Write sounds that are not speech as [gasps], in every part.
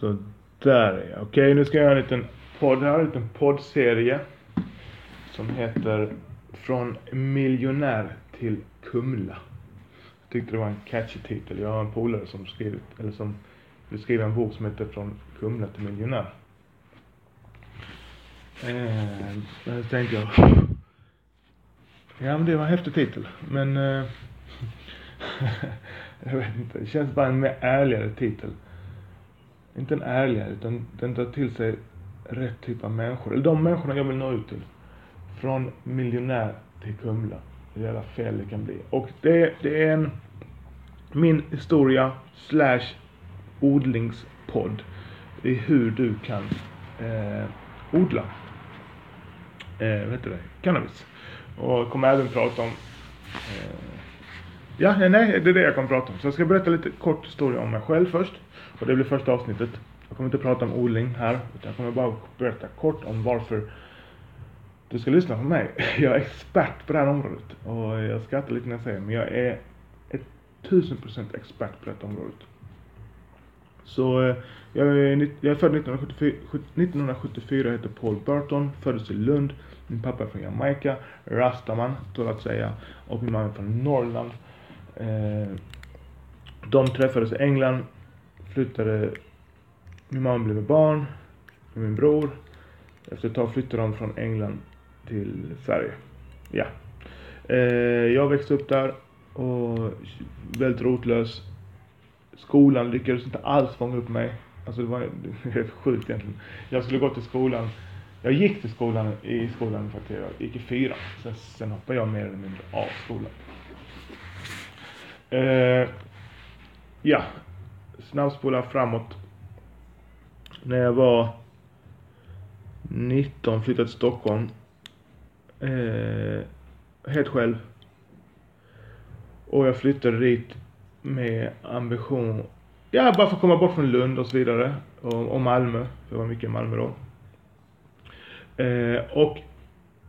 Så där är jag. Okej, nu ska jag göra en liten podd här, en liten poddserie. Som heter Från miljonär till Kumla. Jag tyckte det var en catchy titel. Jag har en polare som skrivit, eller som vill skriva en bok som heter Från Kumla till miljonär. Eh, men så tänkte jag, ja men det var en häftig titel. Men eh, [laughs] jag vet inte, det känns bara en mer ärligare titel. Inte en ärligare, utan den tar till sig rätt typ av människor. Eller de människorna jag vill nå ut till. Från miljonär till Kumla. Hur jävla fel det kan bli. Och det, det är en, min historia slash odlingspodd. Det är hur du kan eh, odla eh, vad heter det, cannabis. Och jag kommer även prata om eh, Ja, nej, det är det jag kommer prata om. Så jag ska berätta lite kort historia om mig själv först. Och det blir första avsnittet. Jag kommer inte prata om odling här, utan jag kommer bara berätta kort om varför du ska lyssna på mig. [laughs] Jag är expert på det här området. Och jag skrattar lite när jag säger det, men jag är ett tusen procent expert på det här området. Så eh, jag är, jag är född 1974, 1974, heter Paul Burton, föddes i Lund. Min pappa är från Jamaica, Rastaman, tål att säga. Och min mamma är från Norrland. Eh, de träffades i England, flyttade, min mamma blev med barn med min bror. Efter ett tag flyttade de från England till Sverige. Ja. Eh, jag växte upp där och väldigt rotlös. Skolan lyckades inte alls fånga upp mig. Alltså det var helt [laughs] sjukt egentligen. Jag skulle gå till skolan. Jag gick till skolan i skolan faktiskt. Jag gick i fyra. Sen, sen hoppade jag mer eller mindre av skolan. Eh, ja, snabbspola framåt. När jag var 19 flyttade till Stockholm. Eh, helt själv. Och jag flyttade dit med ambition, ja bara för att komma bort från Lund och så vidare. Och, och Malmö, för jag var mycket i Malmö då. Eh, och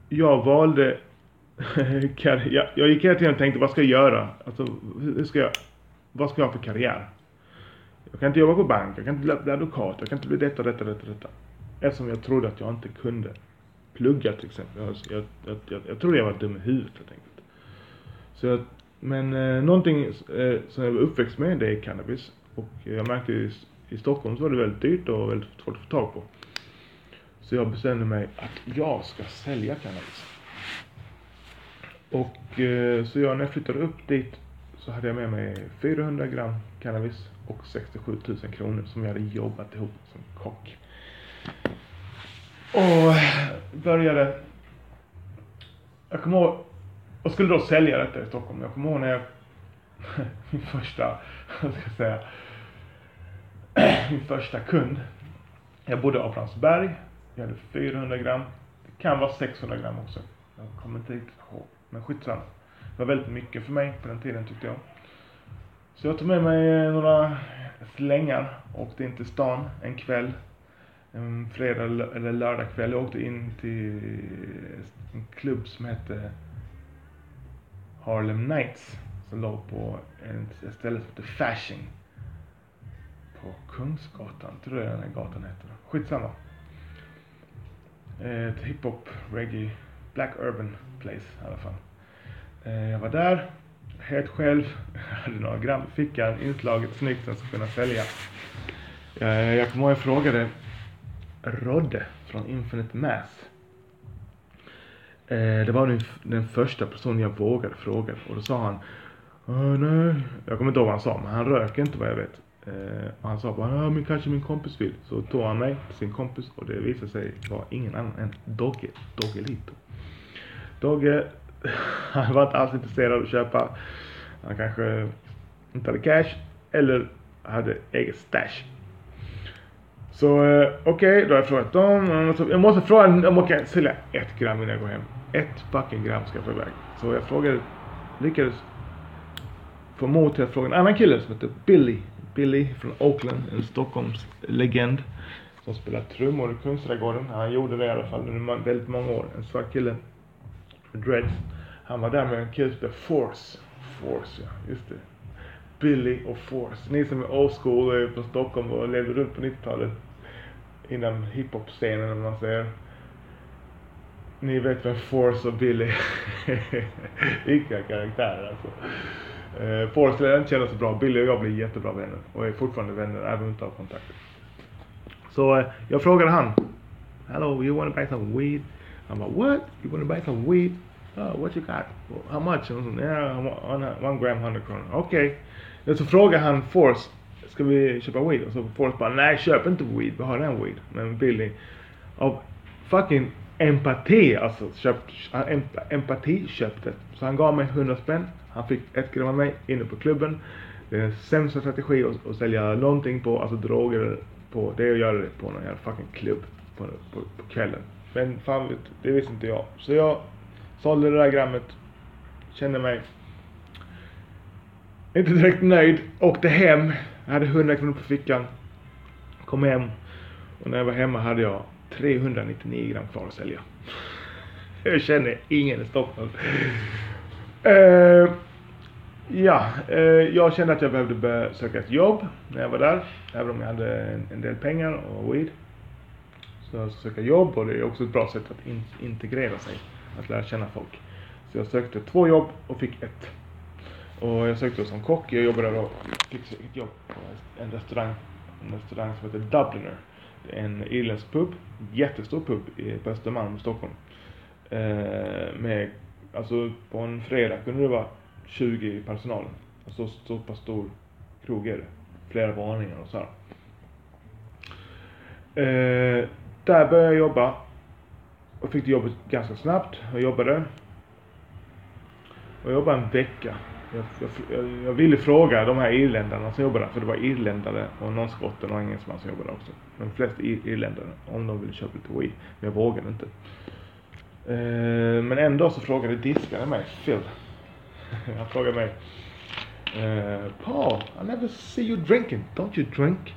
jag valde [laughs] jag, jag gick hela tiden och tänkte, vad ska jag göra? Alltså, hur ska jag, vad ska jag ha för karriär? Jag kan inte jobba på bank, jag kan inte bli advokat, jag kan inte bli detta, detta, detta, detta. Eftersom jag trodde att jag inte kunde plugga till exempel. Jag, jag, jag, jag, trodde jag var dum i huvudet helt enkelt. Så jag, men eh, någonting eh, som jag var uppväxt med det är cannabis. Och jag märkte i, i Stockholm så var det väldigt dyrt och väldigt svårt att få tag på. Så jag bestämde mig att jag ska sälja cannabis. Och eh, så jag när jag flyttade upp dit så hade jag med mig 400 gram cannabis och 67 000 kronor som jag hade jobbat ihop som kock. Och började, jag kommer ihåg, och skulle då sälja detta i Stockholm. Jag kommer ihåg när jag, [laughs] min första, vad ska jag säga, [clears throat] min första kund. Jag bodde i Aplandsberg. jag hade 400 gram, det kan vara 600 gram också. Jag kommer inte riktigt ihåg. Men skitsamma. Det var väldigt mycket för mig på den tiden tyckte jag. Så jag tog med mig några slängar och åkte in till stan en kväll. En fredag eller lördag kväll. Jag åkte in till en klubb som hette Harlem Nights. Som låg på ett ställe som hette Fasching. På Kungsgatan, tror jag den här gatan heter. Skitsamma. Eh, ett hiphop, reggae, black urban place i alla fall. Eh, jag var där, helt själv. Jag hade några gram i fickan, inslaget snyggt så jag kunna sälja. Eh, jag kommer ihåg jag frågade Rodde från Infinite Mass. Eh, det var den, första personen jag vågade fråga och då sa han ah, nej, jag kommer inte ihåg vad han sa men han röker inte vad jag vet. Eh, och han sa bara, ah, men kanske min kompis vill. Så tog han mig till sin kompis och det visade sig vara ingen annan än Dogge, Doggelito. Dogge, [laughs] han var inte alls intresserad av att köpa. Han kanske inte hade cash eller hade eget stash. Så eh, okej, okay, då har jag frågat dem. Jag måste fråga om jag kan sälja ett gram innan jag går hem. Ett fucking gram ska jag få iväg. Så jag frågade, lyckades få mod till att fråga en annan kille som heter Billy. Billy från Oakland, en Stockholms legend. Som spelar trummor i Kungsträdgården. Han gjorde det i alla fall under väldigt många år. En svart kille Dreads. Han var där med en kille som Force. Force, ja. Just det. Billy och Force. Ni som är old school och är från Stockholm och levde runt på 90-talet. Innan hiphop-scenen om man säger. Ni vet vem Force och Billy [laughs] Vilka karaktärer alltså. Uh, Force lär inte känna så bra. Billy och jag blir jättebra vänner. Och är fortfarande vänner även om vi inte har kontakt. Så uh, jag frågade han. Hello, you wanna buy some weed? Han bara, what? You wanna buy some weed? Oh, what you got? How much? Och yeah, one, one gram, hundred kronor. Okej. Okay. Så frågar han Force, ska vi köpa weed? Och så Force bara, nej köp inte weed, vi har en weed. Men Billy, av fucking empati, alltså köpt, empati köpte. Så han gav mig 100 spänn. Han fick ett gram av mig inne på klubben. Det är den sämsta strategi att, att sälja någonting på, alltså droger på, det är att göra det på någon jävla fucking klubb på, på, på kvällen. Men fan vet, det visste inte jag. Så jag sålde det där grammet, kände mig inte direkt nöjd, åkte hem, jag hade 100 kronor på fickan, kom hem. Och när jag var hemma hade jag 399 gram kvar att sälja. [laughs] Jag känner ingen i Stockholm. Uh, eh, ja, uh, jag kände att jag behövde börja söka ett jobb när jag var där, även om jag hade en, en del pengar och weed. Så jag söka jobb och det är också ett bra sätt att in, integrera sig, att lära känna folk. Så jag sökte två jobb och fick ett. Och jag sökte som kock, jag jobbade och fick ett jobb på en restaurang, en restaurang som heter Dubliner. Det är en irländsk pub, jättestor pub på Östermalm i Stockholm. Eh, med, alltså på en fredag kunde det vara 20 i personalen. Alltså så pass stor krog är det. Flera våningar och så här. Eh, där började jag jobba. Och fick det jobbet ganska snabbt. Jag jobbade. Och jag jobbade en vecka. Jag, jag, jag, ville fråga de här irländarna som jobbade där, för det var irländare och någon skott och någon engelsman som jobbade också. Men flesta irländare, om de ville köpa lite weed. Men jag vågade inte. Eh, men en dag så frågade diskaren mig, Phil. [laughs] Han frågade mig. Eh, Paul, I never see you drinking. Don't you drink?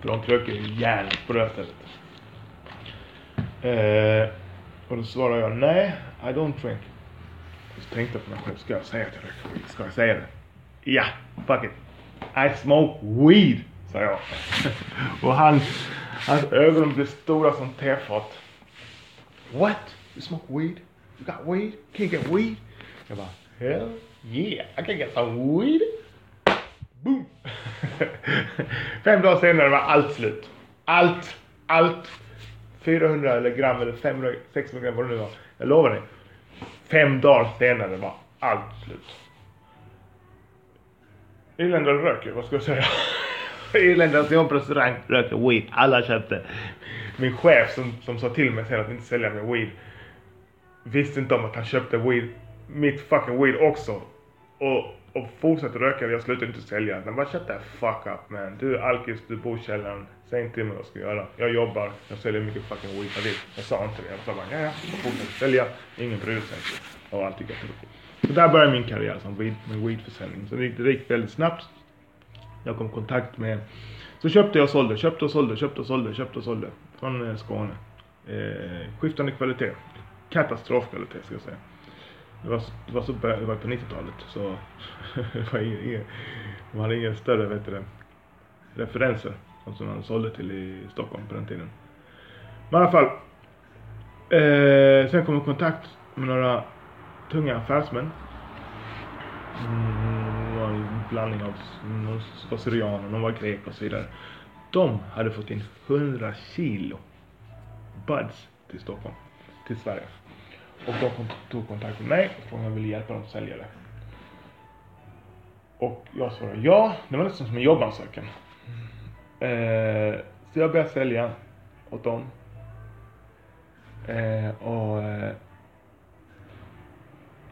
För de krökar ju järnet på det här stället. Eh, och då svarade jag, nej, I don't drink. Och så tänkte jag på mig själv, ska jag säga till dig? Ska jag säga det? Ja, fuck it. I smoke weed, sa jag. [laughs] och han, hans ögon blev stora som tefat. What? You smoke weed? You got weed? Can you get weed? Jag bara, hell yeah, I can get some weed. Boom! [laughs] Fem dagar senare var allt slut. Allt, allt. 400 eller gram eller 500, 600 gram vad det nu var. Jag lovar dig. Fem dagar senare var allt slut. Irländare röker, vad ska jag säga? [laughs] Irländare som jobbar på restaurang röker weed. Alla köpte. Min chef som, som sa till mig sen att inte sälja mig weed visste inte om att han köpte weed, mitt fucking weed också. Och, och fortsatte röka, jag slutade inte sälja. Han bara shut the fuck up man. Du är alkis, du bor i källaren. Säg inte till mig vad jag ska göra. Jag jobbar, jag säljer mycket fucking weed jag vill. Jag sa inte det. Jag sa bara, ja ja, fortsätt sälja. Ingen bryr sig. Och allt gick jättebra. Så där började min karriär som weed, med weedförsäljning. Så det gick, det gick väldigt snabbt. Jag kom i kontakt med, så köpte jag och sålde, köpte och sålde, köpte och sålde, köpte och sålde. Från eh, Skåne. Eh, skiftande kvalitet. Katastrofkvalitet ska jag säga. Det var, det var så det var på 90-talet så [laughs] det var ingen, man hade inga större vet du, referenser som man sålde till i Stockholm på den tiden. Men i alla fall. Eh, sen kom jag i kontakt med några tunga affärsmän. Mm, en blandning av, var syrianer, de var grek och så vidare. De hade fått in 100 kilo buds till Stockholm, till Sverige. Och de tog kontakt med mig och frågade om jag ville hjälpa dem att sälja det. Och jag svarade ja, det var nästan som en jobbansökan. Eh, så jag började sälja åt dem. Eh, och eh,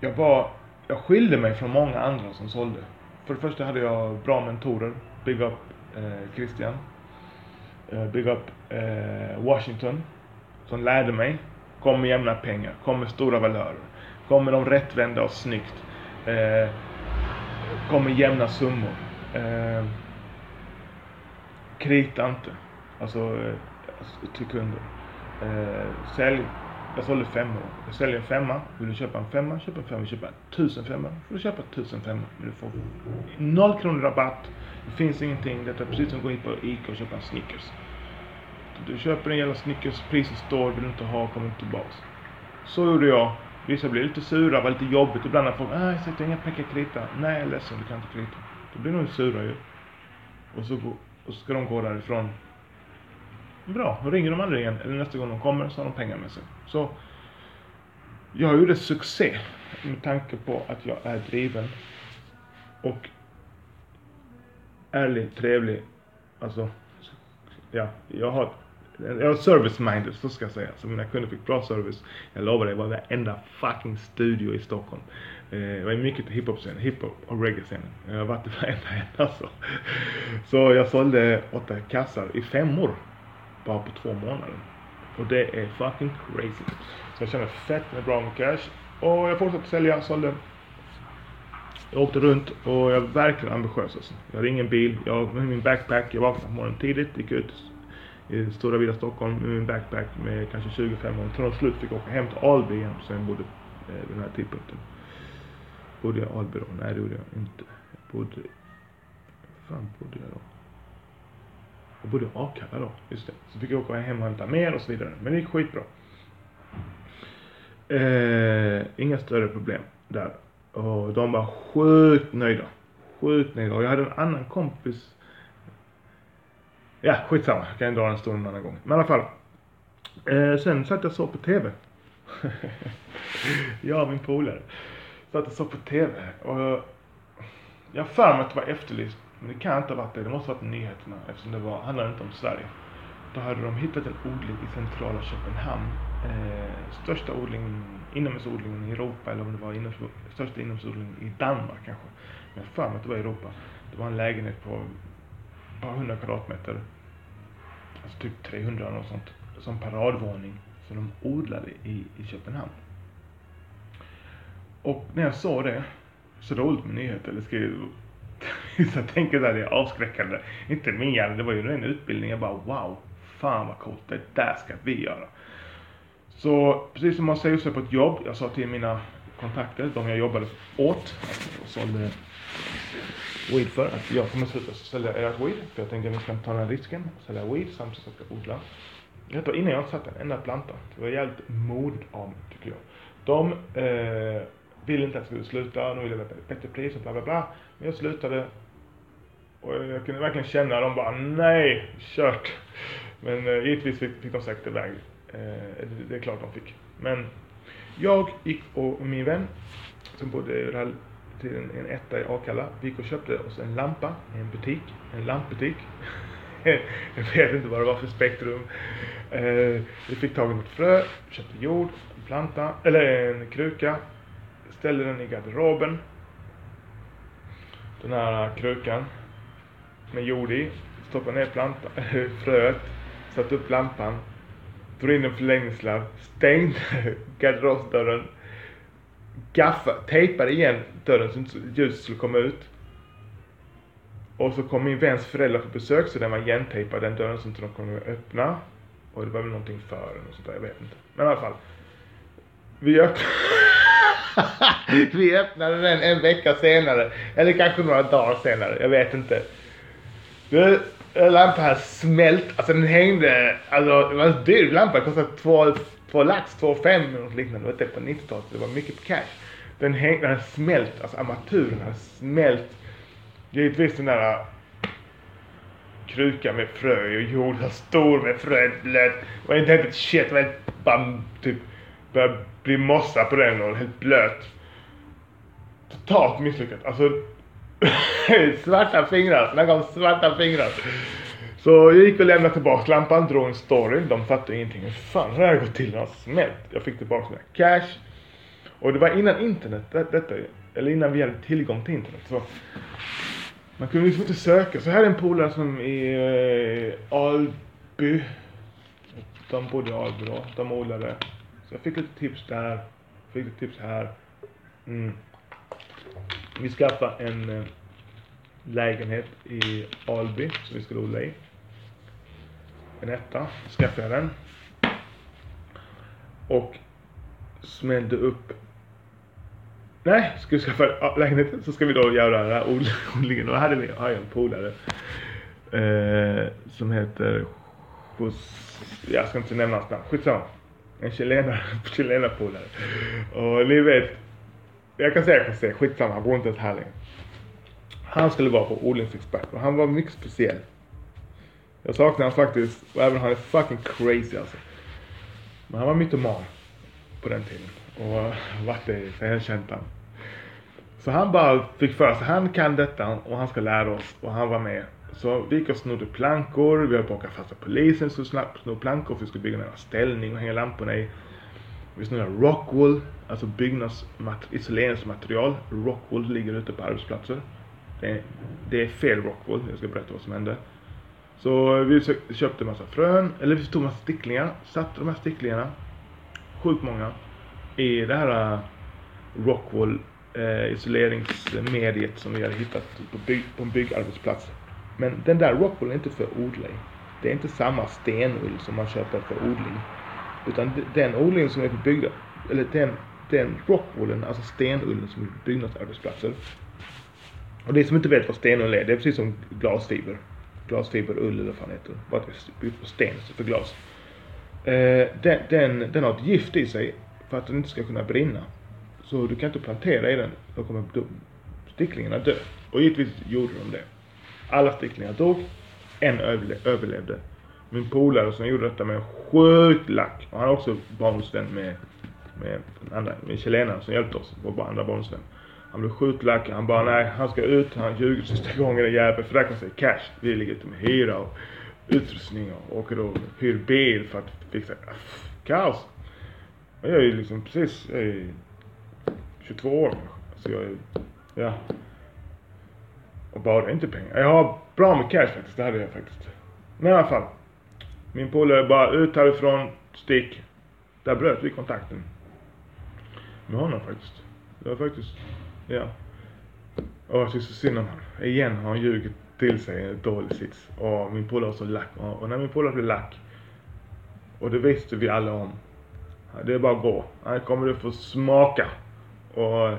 jag var, jag skilde mig från många andra som sålde. För det första hade jag bra mentorer. Big Up eh, Christian. Eh, big Up eh, Washington. Som lärde mig. Kom med jämna pengar. Kom med stora valörer. Kom med dem rättvända och snyggt. Eh, kom med jämna summor. Eh, Krita inte. Alltså, eh, till kunder. Eh, sälj Jag sålde femmor. Jag säljer en femma. Vill du köpa en femma, köp en femma. Vill du köpa tusen femma, får du köpa tusen femma. Men du får noll kronor rabatt. Det finns ingenting. Detta är precis som att gå in på Ica och köpa en Snickers. Du köper en jävla Snickers, priset står, vill du inte ha, kommer inte tillbaks. Så gjorde jag. Vissa blir lite sura, var lite jobbigt ibland när folk, nej, jag har inga pengar krita. Nej, jag är ledsen, du kan inte krita. Då blir de sura ju. Och så, går, och så ska de gå därifrån. Bra, då ringer de aldrig igen. Eller nästa gång de kommer så har de pengar med sig. Så jag gjorde succé med tanke på att jag är driven och ärlig, trevlig. Alltså, ja, jag har jag har service-minded, så ska jag säga. Så mina kunder fick bra service. Jag lovar dig, det var varenda fucking studio i Stockholm jag det var mycket hiphop-scenen, hiphop och reggae-scenen. Jag har varit i varenda en alltså. Så jag sålde åtta kassar i femmor. Bara på två månader. Och det är fucking crazy. Så jag känner fett med bra med cash. Och jag fortsatte sälja, sålde. Jag åkte runt och jag var verkligen ambitiös alltså. Jag hade ingen bil, jag med min backpack, jag vaknade på morgonen tidigt, gick ut i stora vida Stockholm med min backpack med kanske 25 år. Till slut fick jag åka hem till Alby igen sen bodde eh, vid den här tidpunkten. Bodde jag i Alby då? Nej det gjorde jag inte. Jag bodde... fan bodde jag då? Jag bodde i Akalla då, just det. Så fick jag åka hem och hämta mer och så vidare. Men det gick skitbra. Eh, inga större problem där. Och de var sjukt nöjda. Sjukt nöjda. Och jag hade en annan kompis. Ja, skitsamma. Jag kan dra den storyn en annan gång. Men i alla fall. Eh, sen satt jag så på TV. [laughs] jag och min polare. Satt och såg på TV. Och jag har för mig att det var Efterlyst. Men det kan inte ha varit det. Det måste ha varit nyheterna. Eftersom det var, handlade inte om Sverige. Då hade de hittat en odling i centrala Köpenhamn. Eh, största odlingen, inomhusodlingen i Europa eller om det var inom, största inomhusodlingen i Danmark kanske. Men jag för mig att det var i Europa. Det var en lägenhet på ett par hundra kvadratmeter. Alltså typ 300 eller något sånt. Som paradvåning. Som de odlade i, i Köpenhamn. Och när jag såg det, så roligt med nyheter, eller skrev [laughs] så jag tänker att det är avskräckande. Inte min hjärna, det var ju en utbildning. Jag bara wow, fan vad coolt, det där ska vi göra. Så precis som man säger sig på ett jobb, jag sa till mina kontakter, de jag jobbade åt och sålde weed för, att jag kommer sluta sälja ert weed, för jag tänker att vi ska ta den här risken, sälja weed samtidigt som jag ska odla. Vet innan jag satt en enda planta. Det var jävligt modigt av mig, tycker jag. De eh, ville inte att jag skulle sluta, de ville ha bättre pris och bla bla bla. Men jag slutade och jag kunde verkligen känna, de bara nej, kört. Men eh, givetvis fick, fick de säkert iväg. Eh, det, det är klart de fick. Men jag gick och min vän, som bodde till en, en etta i Akalla, vi gick och köpte oss en lampa i en butik, en lampbutik. [laughs] jag vet inte vad det var för spektrum. Eh, vi fick tag i något frö, köpte jord, en planta, eller en kruka, ställde den i garderoben. Den här krukan med jord i, stoppade ner plantan, [laughs] eh, fröet, satte upp lampan, drog in en förlängningssladd, stängde [laughs] garderobsdörren, tejpade igen dörren så inte ljuset skulle komma ut. Och så kom min väns föräldrar på besök så den var igentejpad den dörren så inte de kunde öppna. Och det var väl någonting för den och sånt där, jag vet inte. Men i alla fall. Vi öppnade [laughs] [laughs] Vi öppnade den en vecka senare. Eller kanske några dagar senare, jag vet inte. Du, eh, lampan här smält, alltså den hängde, alltså det var en dyr lampa, kostade två, två lax, två fem eller något liknande. Det var typ på 90-talet, det var mycket cash. Den hängde, den hade smält, alltså armaturen hade smält. Givetvis den där eh, krukan med frö och jord, stor med frö, blöt. Det var inte helt ett shit, det var bara typ började bli mossa på den och helt blöt. Totalt misslyckat. Alltså [laughs] svarta fingrar, snacka om svarta fingrar. Så jag gick och lämnade tillbaka lampan, drog en story. De fattade ingenting. Hur fan har det här gått till? Den har smält. Jag fick tillbaka mina cash. Och det var innan internet, detta, eller innan vi hade tillgång till internet. Så man kunde liksom inte söka. Så här är en polare som i eh, Alby. De bodde i Alby då. De odlade. Så jag fick lite tips där. Fick lite tips här. Mm. Vi skaffade en eh, lägenhet i Alby som vi skulle odla i. En etta. Skaffade jag den. och smällde upp Nej, ska vi skaffa lägenheten så ska vi då göra den här [laughs] odlingen. Och här hade vi, har jag en polare eh, som heter Jos, jag ska inte nämna hans namn, skitsamma. En chilenare, [laughs] chilenarpolare. Och ni vet, jag kan säga José, skitsamma, han bor inte ens här längre. Han skulle vara på odlingsexpert och han var mycket speciell. Jag saknar han faktiskt, och även han är fucking crazy alltså. Men han var mytoman på den tiden. Och vart det för jag känt han. Så han bara fick för sig, han kan detta och han ska lära oss och han var med. Så vi gick och snodde plankor, vi höll på att åka fast polisen så snodde plankor för vi skulle bygga en ställning och hänga lamporna i. Vi snodde rockwool, alltså byggnads-isoleringsmaterial. Rockwool ligger ute på arbetsplatser. Det är, det är fel rockwool, jag ska berätta vad som hände. Så vi köpte massa frön, eller vi tog massa sticklingar, satte de här sticklingarna, sjukt många, i det här äh, rockwool eh, isoleringsmediet som vi hade hittat på, bygg, på en byggarbetsplats. Men den där rockwool är inte för odling. Det är inte samma stenull som man köper för odling. Utan den odlingen som är för byggnad, eller den, den rockwoolen, alltså stenullen som är på byggnadsarbetsplatser. Och det som inte vet vad stenull är, det är precis som glasfiber. Glasfiber, ull eller vad fan heter. Bara att det är på sten för glas. Eh, den, den, den har ett gift i sig för att den inte ska kunna brinna. Så du kan inte plantera i den, då kommer sticklingarna dö. Och givetvis gjorde de det. Alla sticklingar dog, en överlevde. Min polare som gjorde detta med sjukt lack, och han är också barndomsvän med, med den andra, med chilenaren som hjälpte oss, vår andra barndomsvän. Han blev sjukt lack, han bara nej, han ska ut, han ljuger sista [laughs] gången den jäveln, för där kan säga cash. Vi ligger ute med hyra och utrustning och åker och hyr bil för att fixa, kaos. Och jag är ju liksom precis, jag är 22 år Så jag är, ja. Och bara inte pengar. Jag har bra med cash faktiskt, det hade jag faktiskt. Men i alla fall. Min polare bara ut härifrån, stick. Där bröt vi kontakten. Med honom faktiskt. Det var faktiskt, ja. Och jag tyckte så synd om honom. Igen har han ljugit till sig en dålig sits. Och min polare var så lack. Och när min polare blev lack. Och det visste vi alla om. Det är bara att gå. Här kommer du få smaka. Och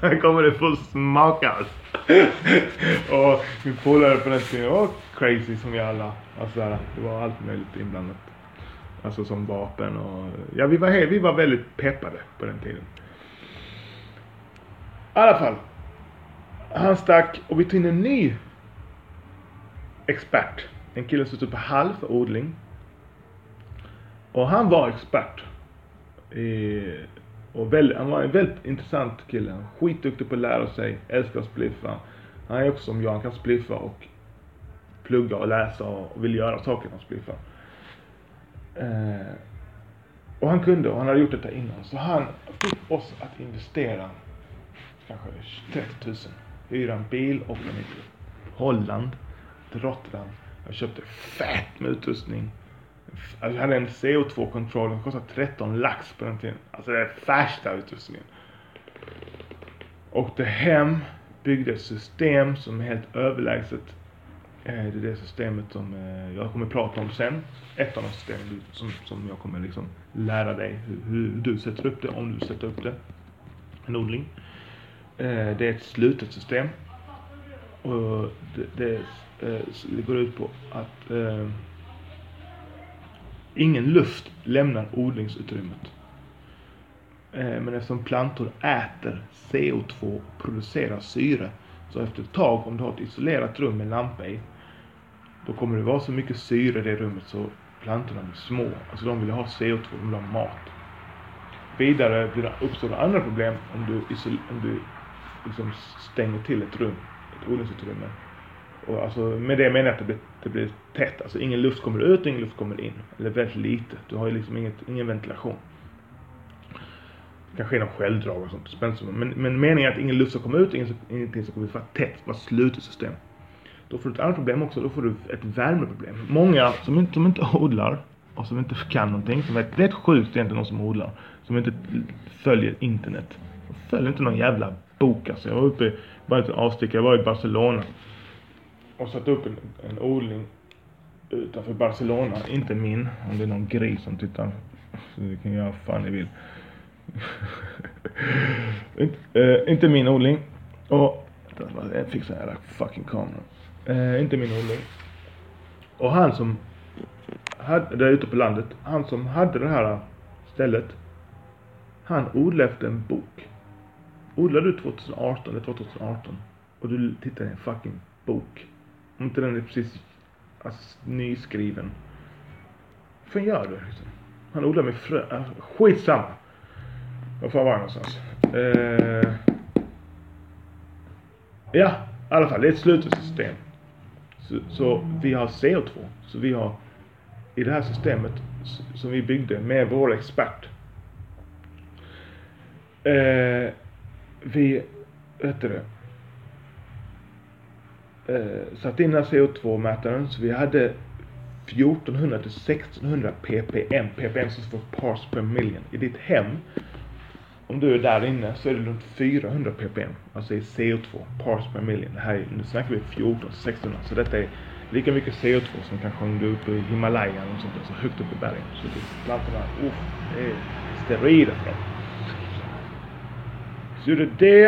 [laughs] här kommer du få smakas. [laughs] och min polare på den tiden var crazy som vi alla. Alltså där, det var allt möjligt inblandat. Alltså som vapen och, ja vi var, helt, vi var väldigt peppade på den tiden. I alla fall. Han stack och vi tog in en ny expert. En kille som stod på halv för odling. Och han var expert. I, och väl, han var en väldigt intressant kille. Skitduktig på att lära sig, älskar att spliffa. Han är också som jag, han kan spliffa och plugga och läsa och vill göra saker när han spliffar. Eh, och han kunde och han hade gjort detta innan. Så han fick oss att investera kanske 30 000. Hyra en bil och åka ner till Holland, till Rotterdam. Jag köpte fett med utrustning. Alltså jag hade en CO2-kontroll som kostade 13 lax på den tiden. Alltså det är värsta utrustningen. Åkte hem, byggde ett system som är helt överlägset. Eh, det är det systemet som eh, jag kommer prata om sen. Ett av de systemen som, som jag kommer liksom lära dig hur, hur du sätter upp det, om du sätter upp det. En odling. Eh, det är ett slutet system. Och det, det, det går ut på att Ingen luft lämnar odlingsutrymmet. Eh, men eftersom plantor äter CO2 och producerar syre så efter ett tag om du har ett isolerat rum med lampa i då kommer det vara så mycket syre i det rummet så plantorna blir små. Alltså de vill ha CO2, de vill ha mat. Vidare blir det, uppstår det andra problem om du, om du liksom stänger till ett rum, ett odlingsutrymme och alltså, med det menar jag att det blir, det blir tätt. Alltså ingen luft kommer ut och ingen luft kommer in. Eller väldigt lite. Du har ju liksom inget, ingen ventilation. Det genom någon självdrag och sånt. Men, men meningen är att ingen luft ska komma ut, ingen, ingenting ska komma ut. För att tätt, bara slutet system. Då får du ett annat problem också. Då får du ett värmeproblem. Många som inte, som inte odlar och som inte kan någonting. Som är rätt sjukt egentligen de som odlar. Som inte följer internet. De följer inte någon jävla bok alltså. Jag var uppe, bara ett avstickare, jag var i Barcelona och satt upp en, en odling utanför Barcelona. Inte min, om det är någon gris som tittar Så ni kan göra vad fan ni vill. [laughs] inte, eh, inte min odling. Och, jag fixar den här fucking kameran. Eh, inte min odling. Och han som hade, där ute på landet, han som hade det här stället. Han odlade efter en bok. Odlade du 2018 eller 2018 och du tittar i en fucking bok. Om inte den är precis alltså, nyskriven. Vad fan gör du liksom? Han odlar med frö. Ah, skitsamma. Var fan var jag någonstans? Eh, ja, i alla fall. Det är ett slutet system. Så, så, vi har CO2. Så vi har i det här systemet som vi byggde med vår expert. Eh, vi, vet du det, eh, satt in den här CO2-mätaren så vi hade 1400 till 1600 ppm, ppm som står för parts per million. I ditt hem, om du är där inne så är det runt 400 ppm, alltså i CO2, parts per million. Det här är, nu snackar vi 14-1600, så detta är lika mycket CO2 som kanske om du är uppe i Himalaya eller sånt där, så högt upp i bergen. Så det, plantorna, oh, det är steroider för dem. Så gjorde det.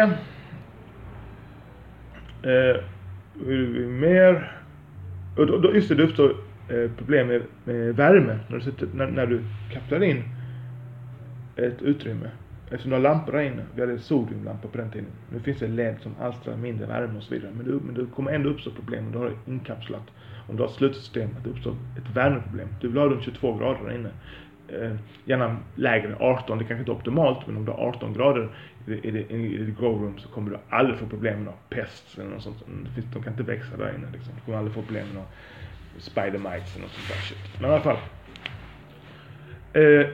Eh, mer? Och då, just det, det uppstår eh, problem med, med värme när du, sitter, när, när du kapslar in ett utrymme. Eftersom du har lampor där inne. Vi hade sodiumlampor på den tiden. Nu finns det LED som alstrar mindre värme och så vidare. Men det, men det kommer ändå uppstå problem om du har det inkapslat. Om du har ett slutsystem, att det uppstår ett värmeproblem. Du vill ha runt 22 grader där inne. Eh, gärna lägre 18, det kanske inte är optimalt, men om du har 18 grader i, det, i ditt growroom så kommer du aldrig få problem med pest eller något sånt. Mm, de kan inte växa där inne liksom. Du kommer aldrig få problem med spider mites eller något sånt där shit. Men i alla fall. Eh,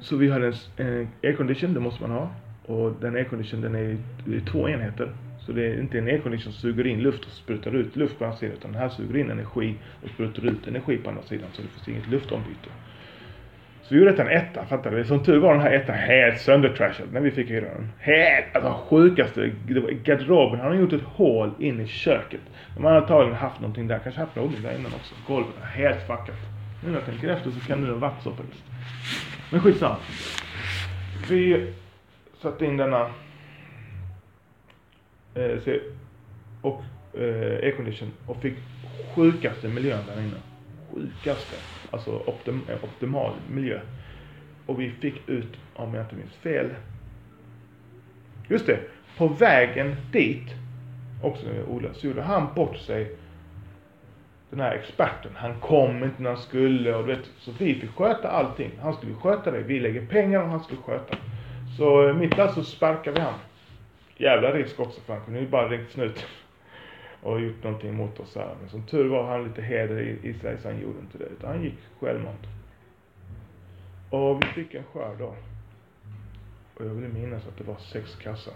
så vi har en, en aircondition, det måste man ha. Och den aircondition den är, det är två enheter. Så det är inte en aircondition som suger in luft och sprutar ut luft på andra sidan. Utan den här suger in energi och sprutar ut energi på andra sidan. Så det finns inget luftombyte. Så vi gjorde detta en etta, fattar du? Som tur var den här ettan helt söndertrashad när vi fick hyra den. Helt, alltså sjukaste. Det var garderoben, han har gjort ett hål in i köket. De har antagligen haft någonting där, kanske haft någonting där innan också. Golvet är helt fuckat. Nu när jag tänker efter så kan det ha varit så faktiskt. Men skitsamma. Vi satte in denna eh, och eh, aircondition och fick sjukaste miljön där inne. Sjukaste. Alltså optim, eh, optimal miljö. Och vi fick ut, om jag inte minns fel. Just det. På vägen dit, också Ola, så gjorde han bort sig den här experten, han kom inte när han skulle och du vet, så vi fick sköta allting. Han skulle sköta det, vi lägger pengar och han skulle sköta. Så eh, mitt i allt så sparkade vi han. Jävla risk också för han kunde ju bara ringt snuten och gjort någonting mot oss här. Men som tur var han lite heder i, i sig så han gjorde inte det. Utan han gick självmant. Och vi fick en skörd då. Och jag vill minnas att det var sex kassar.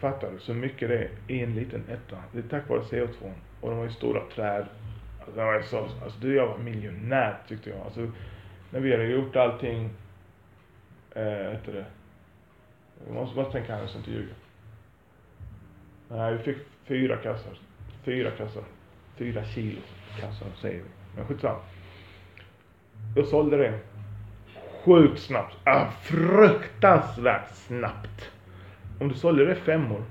Fattar du? Så mycket det är i en liten etta. Det är tack vare CO2. Och de har ju stora träd. Alltså, jag var så, alltså du jag var miljonär tyckte jag. Alltså, när vi hade gjort allting, eh, heter det. Man måste bara tänka här så inte ljuga. Nej, vi fick fyra kassar. Fyra kassar. Fyra kilo kassar säger vi. Men skitsamma. Jag sålde det sjukt snabbt. Ah, fruktansvärt snabbt. Om du sålde det femmor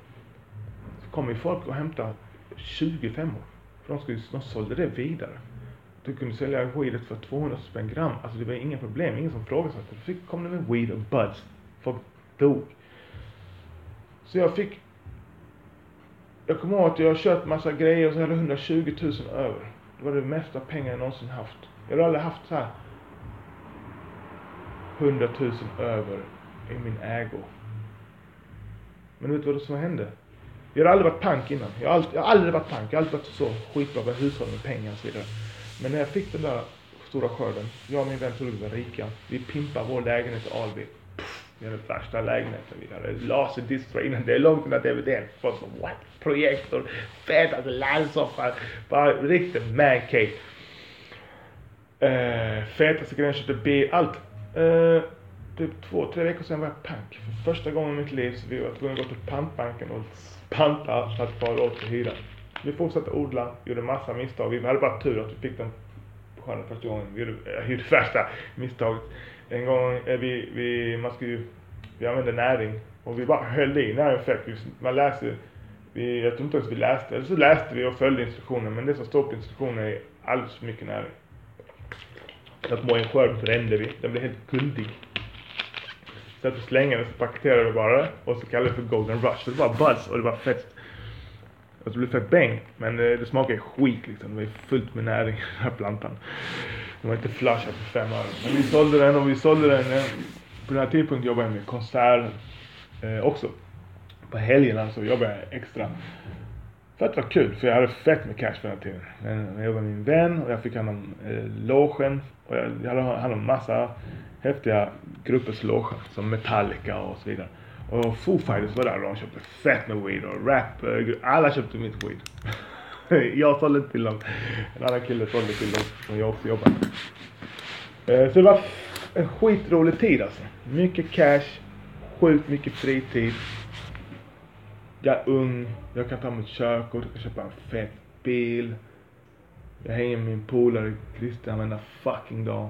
så kommer ju folk och hämta 20 femmor. För de, skulle, de sålde det vidare. Du kunde sälja weedet för 200 spänn gram. Alltså det var inga problem, ingen som frågade. Du fick, kom det med weed och buds. Folk dog. Så jag fick jag kommer ihåg att jag har köpt massa grejer och så hade 120 000 över. Det var det mesta pengar jag någonsin haft. Jag har aldrig haft så här 100 000 över i min ägo. Men vet du vad som hände? Jag har aldrig varit pank innan. Jag har, aldrig, jag har aldrig varit pank. Jag har alltid varit så skitbra på hushåll med pengar och så vidare. Men när jag fick den där stora skörden, jag och min vän trodde var rika. Vi pimpade vår lägenhet i Alby. Vi hade värsta lägenheten. Vi hade Laserdiskar innan. Det är långt innan DVD. Folk what? Projektor, fetaste landsoffa. Bara riktigt mancave. Uh, eh, fetaste grejen, köpte bil, allt. Uh, typ två, tre veckor sedan var jag pank. För första gången i mitt liv så vi var tvungna att gå till pantbanken och panta för att få råd till hyran. Vi fortsatte odla, gjorde massa misstag. Vi hade bara tur att vi fick den skärden första gången. Vi gjorde, jag gjorde värsta misstaget. En gång, eh, vi, vi, man skulle ju, vi använde näring och vi bara höll i näring fett. Man läser, vi, jag tror inte ens vi läste, eller så läste vi och följde instruktioner men det som står på instruktioner är alldeles för mycket näring. Så att må en skörd brände vi, den blev helt guldig. Så att vi slängde den, så paketerade vi bara och så kallade vi för golden rush. För det var buzz och det var fett. Och så blev det fett bäng. Men eh, det, det smakade skit liksom. Det var ju fullt med näring i den här plantan. Den var inte flashad för fem öre. Men vi sålde den och vi sålde den. På den här tidpunkten jobbade jag med konserter eh, också. På helgerna så alltså, jobbade jag extra. För att det var kul, för jag hade fett med cash på den här tiden. Jag jobbade med min vän och jag fick hand om eh, logen. Och jag, jag hade hand om massa häftiga gruppers loger. Som Metallica och så vidare. Och Foo Fighters var där och de köpte fett med weed och rap. Eh, alla köpte mitt weed. [laughs] [laughs] jag sålde inte till dem. En annan kille sålde till dem som jag också jobbade med. Eh, så det var en skitrolig tid alltså. Mycket cash, sjukt mycket fritid. Jag är ung, jag kan ta mitt körkort, jag kan köpa en fet bil. Jag hänger med min polare Christian varenda fucking dag.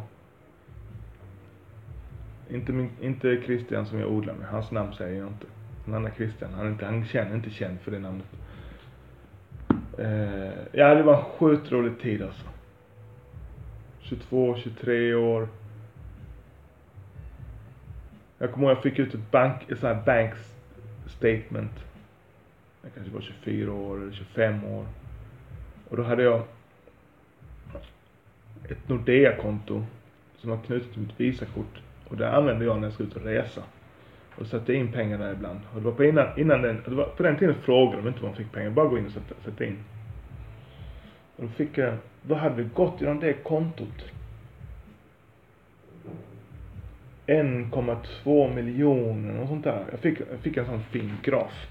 Inte, min, inte Christian som jag odlar med, hans namn säger jag inte. En annan Christian, han är inte, han känner inte känd för det namnet. Eh, ja, det var en sjukt rolig tid alltså. 22, 23 år. Jag kommer ihåg jag fick ut ett bank, ett sånt här bank statement. Jag kanske var 24 år eller 25 år. Och då hade jag ett Nordea-konto som var knutet till mitt Visakort. Och det använde jag när jag skulle ut och resa. Och satte in pengar där ibland. Och det var på innan, innan den, det var på den tiden frågade de inte var man fick pengar. Bara gå in och sätta, sätta in. Och då fick eh, jag, då hade det gått genom det kontot 1,2 miljoner och sånt där. Jag fick, jag fick en sån fin graf.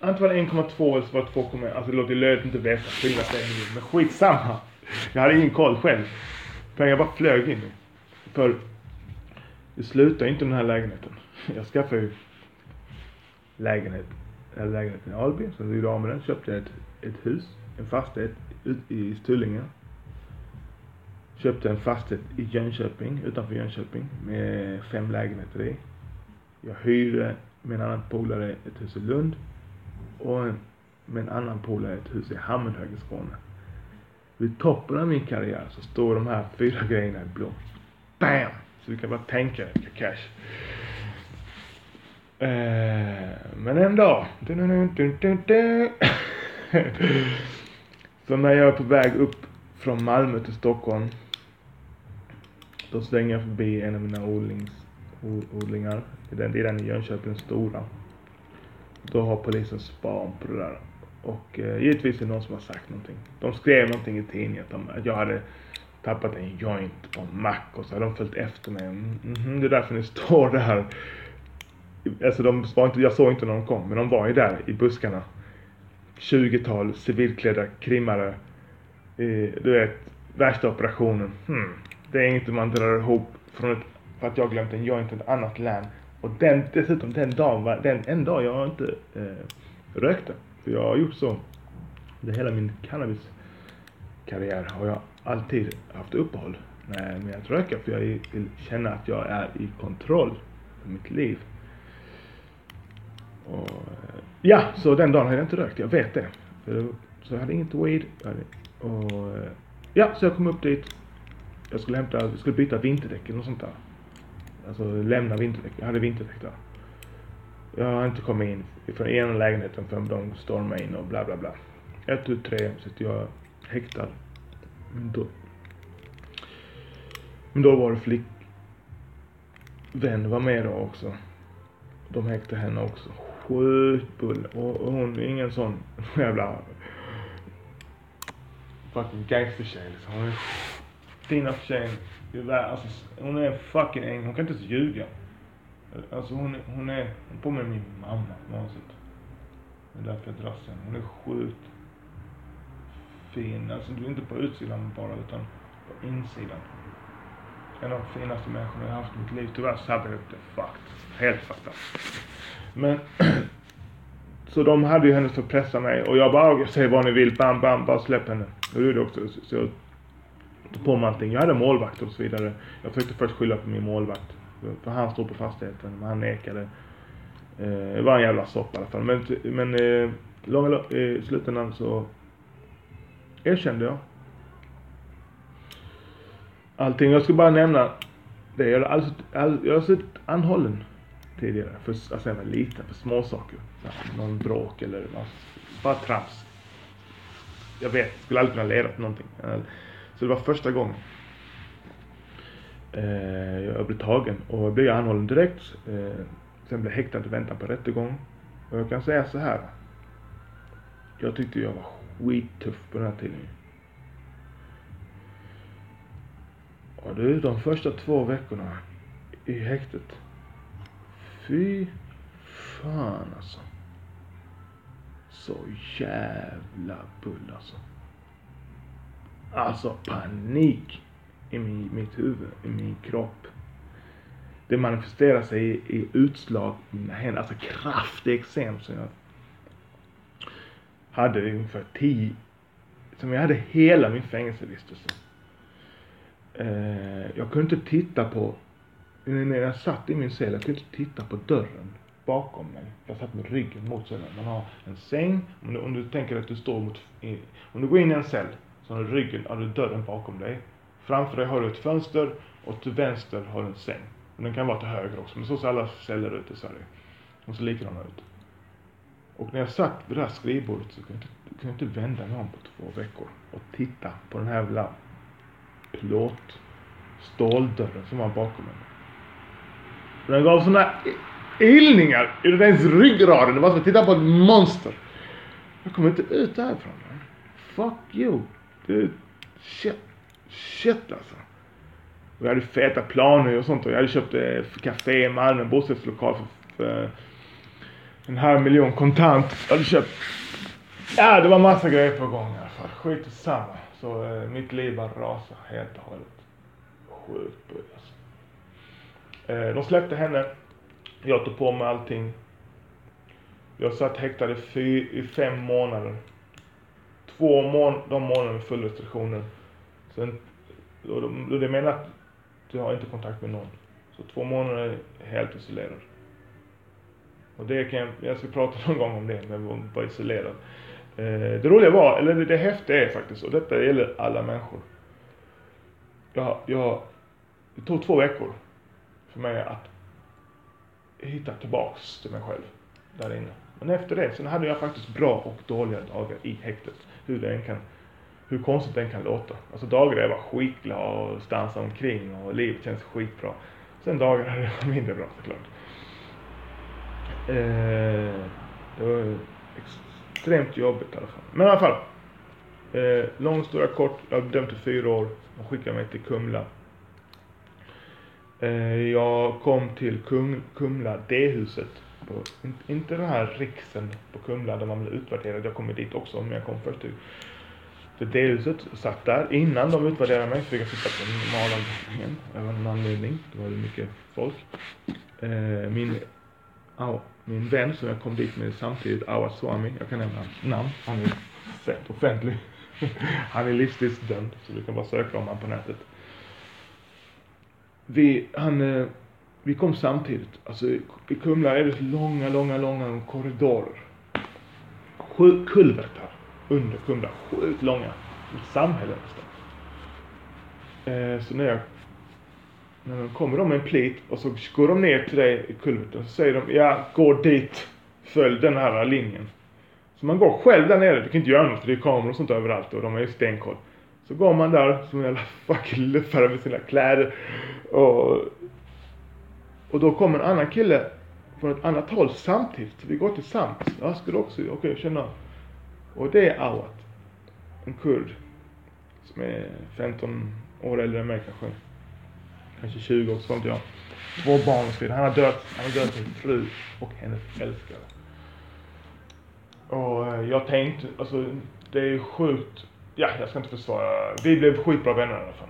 Antingen var det 1,2 eller så var det 2, alltså det låter löjligt inte veta skillnaden på en miljon. Men skitsamma. Jag hade ingen koll själv. Pengar bara flög in. För det slutar inte med den här lägenheten. [laughs] Jag skaffade ju lägenhet, eller lägenheten i Alby, så jag av med den. Köpte ett, ett hus, en fastighet ut i Stullinge. Köpte en fastighet i Jönköping, utanför Jönköping, med fem lägenheter i. Jag hyrde med en annan polare ett hus i Lund och med en annan polare ett hus i Hammenhög i Skåne. Vid toppen av min karriär så står de här fyra grejerna i blå. BAM! Så du kan bara tänka dig vilka cash. Eh, men en dag. [laughs] Så när jag är på väg upp från Malmö till Stockholm. Då svänger jag förbi en av mina odlings, odlingar. Det är den, i Jönköping, stora. Då har polisen span på det där. Och eh, givetvis är det någon som har sagt någonting. De skrev någonting i tidningen att, de, att jag hade tappat en joint på en mack och så har de följt efter mig. Mhm, det är därför ni står där. Alltså de var inte, jag såg inte när de kom, men de var ju där i buskarna. 20-tal civilklädda krimmare. Eh, du vet, värsta operationen. Hmm. Det är inget man drar ihop från ett, för att jag glömt en joint i ett annat län. Och den, dessutom den dagen var den en dag jag inte eh, rökte. För jag har gjort så. Det hela min cannabiskarriär har jag alltid haft uppehåll eh, med, att röka. För jag vill känna att jag är i kontroll för mitt liv. Och, eh, ja, så den dagen hade jag inte rökt. Jag vet det. Så jag hade inget weed. Och, eh, ja, så jag kom upp dit. Jag skulle hämta, jag skulle byta vinterdäcken och sånt där. Alltså lämna vinterdäck. Jag hade vinterdäck där. Jag har inte kommit in från ena lägenheten förrän de stormade in och bla bla bla. Ett, tu, tre, sitter jag häktad. Men då, men då var det flickvän var med då också. De häktade henne också. Sjukt bull. Och, och hon är ingen sån [laughs] jävla fucking gangstertjej liksom. Hon är finaste tjejen i. Alltså, hon är en fucking ängel. Hon kan inte ens ljuga. Alltså hon, är- hon är, hon påminner min mamma på något sätt. Det är därför jag dras henne. Hon är sjukt fin. Alltså inte på utsidan bara utan på insidan. En av de finaste människorna jag haft i mitt liv. Tyvärr så hade jag det fucked. Helt fucked. Men [clears throat] så de hade ju henne för att pressa mig och jag bara, jag säger vad ni vill, bam bam, bara släpp henne. Och det gjorde jag också. Så jag tog på mig allting. Jag hade målvakt och så vidare. Jag försökte först skylla på min målvakt. För han stod på fastigheten, men han nekade. Eh, det var en jävla soppa i alla fall. Men, men eh, långa, i slutändan så erkände jag allting. Jag ska bara nämna det. Jag har, alltså, jag har suttit anhållen tidigare. För, alltså jag var liten, för småsaker. Någon bråk eller något. Bara trams. Jag vet, skulle aldrig kunna leda till någonting. Så det var första gången. Eh, jag blev tagen och jag blev anhållen direkt. Eh, sen blev jag häktad i väntan på rättegång. Och jag kan säga så här. Jag tyckte jag var skittuff på den här tiden. Och du, de första två veckorna i häktet. Fy fan alltså. Så jävla bull alltså. Alltså panik i min, mitt huvud, i min kropp. Det manifesterar sig i, i utslag i mina händer, alltså kraftig eksem som jag hade ungefär tio, som jag hade hela min fängelsevistelse. Eh, jag kunde inte titta på, när jag satt i min cell, jag kunde inte titta på dörren bakom mig. Jag satt med ryggen mot cellen. Man har en säng, om du, om du tänker att du står mot, om du går in i en cell, så har du ryggen, har du dörren bakom dig. Framför dig har du ett fönster och till vänster har du en säng. Den kan vara till höger också, men så ser alla celler ut i Sverige. De ser likadana ut. Och när jag satt vid det här skrivbordet så kunde jag inte, kunde jag inte vända mig om på två veckor och titta på den här jävla plåt ståldörren som var bakom mig. Den gav sådana ilningar i ens ryggraden. Det var som att titta på ett monster. Jag kommer inte ut därifrån. Fuck you. Du, shit. Shit alltså. Och jag hade feta planer och sånt och jag hade köpt ett café i Malmö, en bostadslokal för, för en halv miljon kontant. Jag hade köpt, ja det var massa grejer på gång i alla fall. Skit samma. Så eh, mitt liv bara rasade helt och hållet. Sjukt bull alltså. Eh, de släppte henne. Jag tog på mig allting. Jag satt häktad i, fy, i fem månader. Två mån de månader med full restriktioner. Sen, och de, och det menar att du har inte kontakt med någon. Så två månader helt isolerad. Och det kan jag, jag ska prata någon gång om det, men man vara isolerad. Eh, det roliga var, eller det, det häftiga är faktiskt, och detta gäller alla människor. Jag, jag, det tog två veckor för mig att hitta tillbaks till mig själv där inne. Men efter det, sen hade jag faktiskt bra och dåliga dagar i häktet. Hur det än kan, hur konstigt den kan låta. Alltså dagar där jag var skitglad och stansade omkring och livet känns skitbra. Sen dagar där det var mindre bra såklart. Eh, det var extremt jobbigt i alla fall. Men i alla fall. Eh, lång Stora kort. Jag blev dömd till fyra år. De skickade mig till Kumla. Eh, jag kom till Kung, Kumla D-huset. Inte den här riksen på Kumla där man blir utvärderad. Jag kommer dit också men jag kom först till för D-huset. Satt där. Innan de utvärderade mig så fick jag sitta på normalavdelningen. Av en anledning. Det var mycket folk. Eh, min ja, min vän som jag kom dit med samtidigt, Awad jag kan nämna hans namn, han är fett offentlig. [laughs] han är livstidsdömd, så du kan bara söka om honom på nätet. Vi, han, eh, vi kom samtidigt. Alltså i Kumla är det långa, långa, långa korridorer. Sju kulvertar under Kumla, sjukt långa. Ett samhälle nästan. Eh, så när jag när kommer de med en plit och så går de ner till dig i kulverten. Så säger de, ja, gå dit. Följ den här linjen. Så man går själv där nere. Du kan inte göra något för det är kameror och sånt överallt och de har ju stenkoll. Så går man där som en jävla [laughs] fucking luffare med sina kläder. Och, och då kommer en annan kille från ett annat håll samtidigt. så Vi går tillsammans. Ja, ska du också? Okej, okay, känna. Och det är Awat. En kurd. Som är 15 år äldre än mig kanske kanske 20 år, sånt jag. Två barn och så vidare. Han har dött, han har dött sin fru och hennes älskare. Och eh, jag tänkte, alltså det är sjukt, ja jag ska inte försvara, vi blev skitbra vänner i alla fall.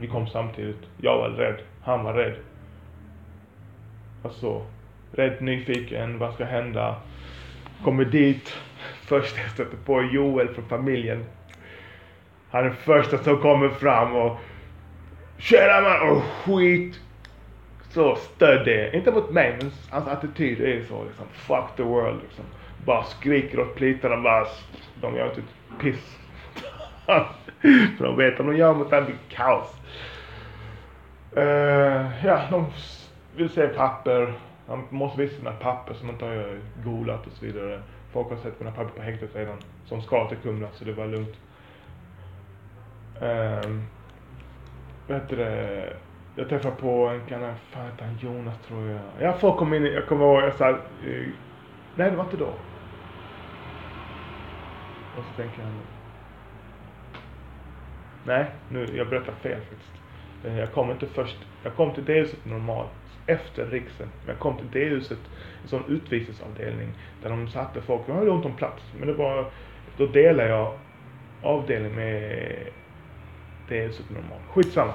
Vi kom samtidigt, jag var rädd, han var rädd. Alltså, rädd, nyfiken, vad ska hända? Kommer dit, [laughs] först jag stöter på Joel från familjen. Han är första som kommer fram och Tjena man! Och skit! Så stöddig. Inte mot mig men hans attityd är så liksom. Fuck the world liksom. Bara skriker åt plitarna bara. De gör inte ett piss. [laughs] För de vet att de gör mot den blir kaos. Uh, ja, de vill se papper. Man måste visa sina papper som inte har golat och så vidare. Folk har sett mina papper på häktet redan. Som ska till Kumla så det var lugnt. Um, vad heter det? Jag träffade på en, kille, fan heter han, Jonas tror jag. Jag folk kom in, jag kommer ihåg, jag sa, eh, nej det var inte då. Och så tänker jag nu. Nej, nu, jag berättar fel faktiskt. Eh, jag kom inte först, jag kom till det huset normalt efter riksen. Men jag kom till det huset, en sån utvisningsavdelning där de satte folk, de hade ont om plats. Men det var, då delade jag avdelning med det är supernormalt. Skitsamma.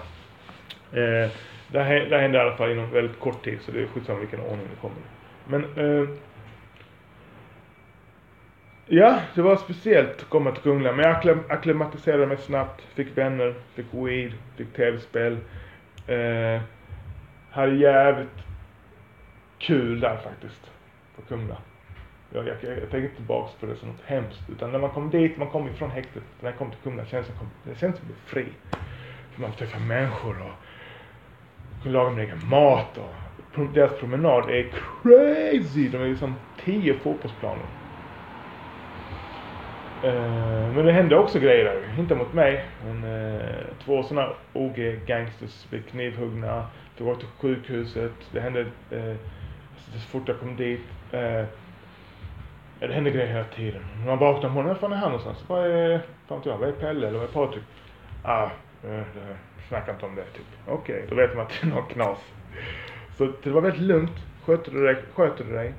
Eh, det, här, det hände i alla fall inom väldigt kort tid så det är skitsamma vilken ordning det kommer Men eh, Ja, det var speciellt att komma till Kungla. Men jag akklimatiserade mig snabbt. Fick vänner, fick weed, fick tv-spel. Eh, hade jävligt kul där faktiskt. På Kumla. Jag, jag, jag, tänker inte tillbaks på det som något hemskt. Utan när man kom dit, man kom ifrån häktet. När jag kom till Kumla kändes det, kändes som att bli fri. För man träffar människor och kunde laga min egen mat och deras promenad är crazy. De är ju som tio fotbollsplaner. Uh, men det hände också grejer där. Inte mot mig. Men uh, två sådana OG gangsters blev knivhuggna. Tog åkte till sjukhuset. Det hände uh, så fort jag kom dit det hände grejer hela tiden. Man vaknade på morgonen. Var fan är han någonstans? Vad är, fan jag, vad är Pelle eller vad är Patrik? Ah, snacka inte om det typ. Okej, okay, då vet man att det är något knas. Så det var väldigt lugnt. Sköter du dig, sköter du dig.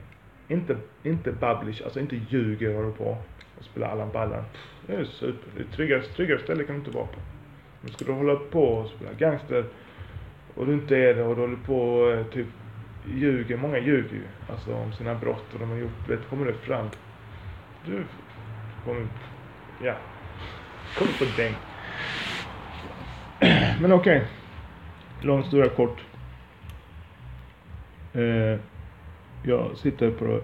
Inte, inte babblish, alltså inte ljuger och håller på och spelar Allan Ballan. Det är super. Det är tryggare, tryggare ställe kan du inte vara på. Men ska du hålla på och spela gangster och du inte är det och du håller på eh, typ ljuger, många ljuger ju. Alltså om sina brott och de har gjort, vet, kommer det fram. Du kommer, ja, kommer på däng. Men okej. Okay. Lång stora kort. Eh, jag sitter på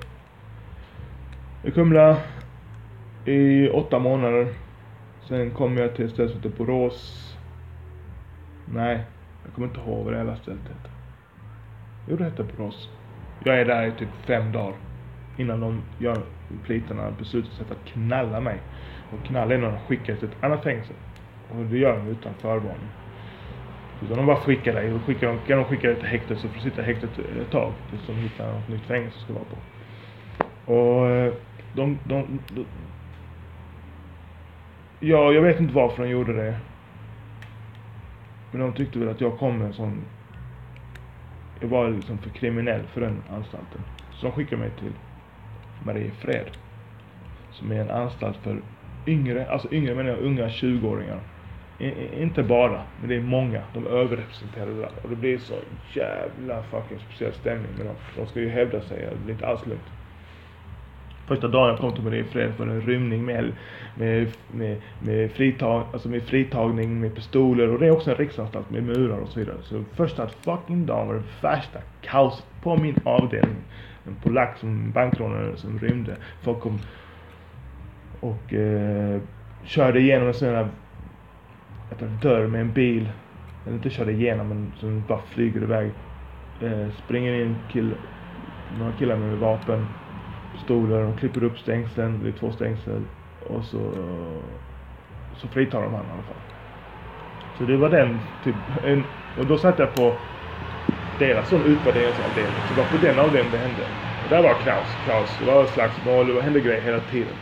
i Kumla i åtta månader. Sen kom jag till ett ställe som heter Borås. Nej, jag kommer inte ihåg vad det hela stället heter. Jo, det heter Borås. Jag är där i typ fem dagar. Innan de gör plitarna beslutar sig för att knalla mig. Och knalla är när de skickar till ett annat fängelse. Och det gör de utan förvarning. Utan de bara skickar dig och skickar, kan de skicka dig till häktet så får du sitta i häktet ett tag. Tills de hittar något nytt fängelse ska vara på. Och eh, de, de, de, Ja, jag vet inte varför de gjorde det. Men de tyckte väl att jag kom med en sån... Jag var liksom för kriminell för den anstalten. Så de skickade mig till Mariefred. Som är en anstalt för yngre, alltså yngre menar jag unga 20-åringar. inte bara, men det är många. De är överrepresenterade där. Och det blir så jävla fucking speciell stämning med dem. De ska ju hävda sig, det blir inte alls lugnt. Första dagen jag kom till Mariefred för en rymning med, med, med, med, fritag, alltså med fritagning med pistoler och det är också en riksanstalt med murar och så vidare. Så första fucking dagen var det värsta kaoset på min avdelning. En polack som bankrånare som rymde. Folk kom och eh, körde igenom en sån här dörr med en bil. Eller inte körde igenom men som bara flyger iväg. Eh, springer in kill, några killar med vapen Stolar, de klipper upp stängslen, det är två stängsel och så, så fritar de honom i alla fall. Så det var den, typ, en, och då satt jag på deras sån utvärderingsavdelning. Så det var på den avdelningen det hände. Och där var kaos, kaos. Det var slagsmål, det hände grejer hela tiden.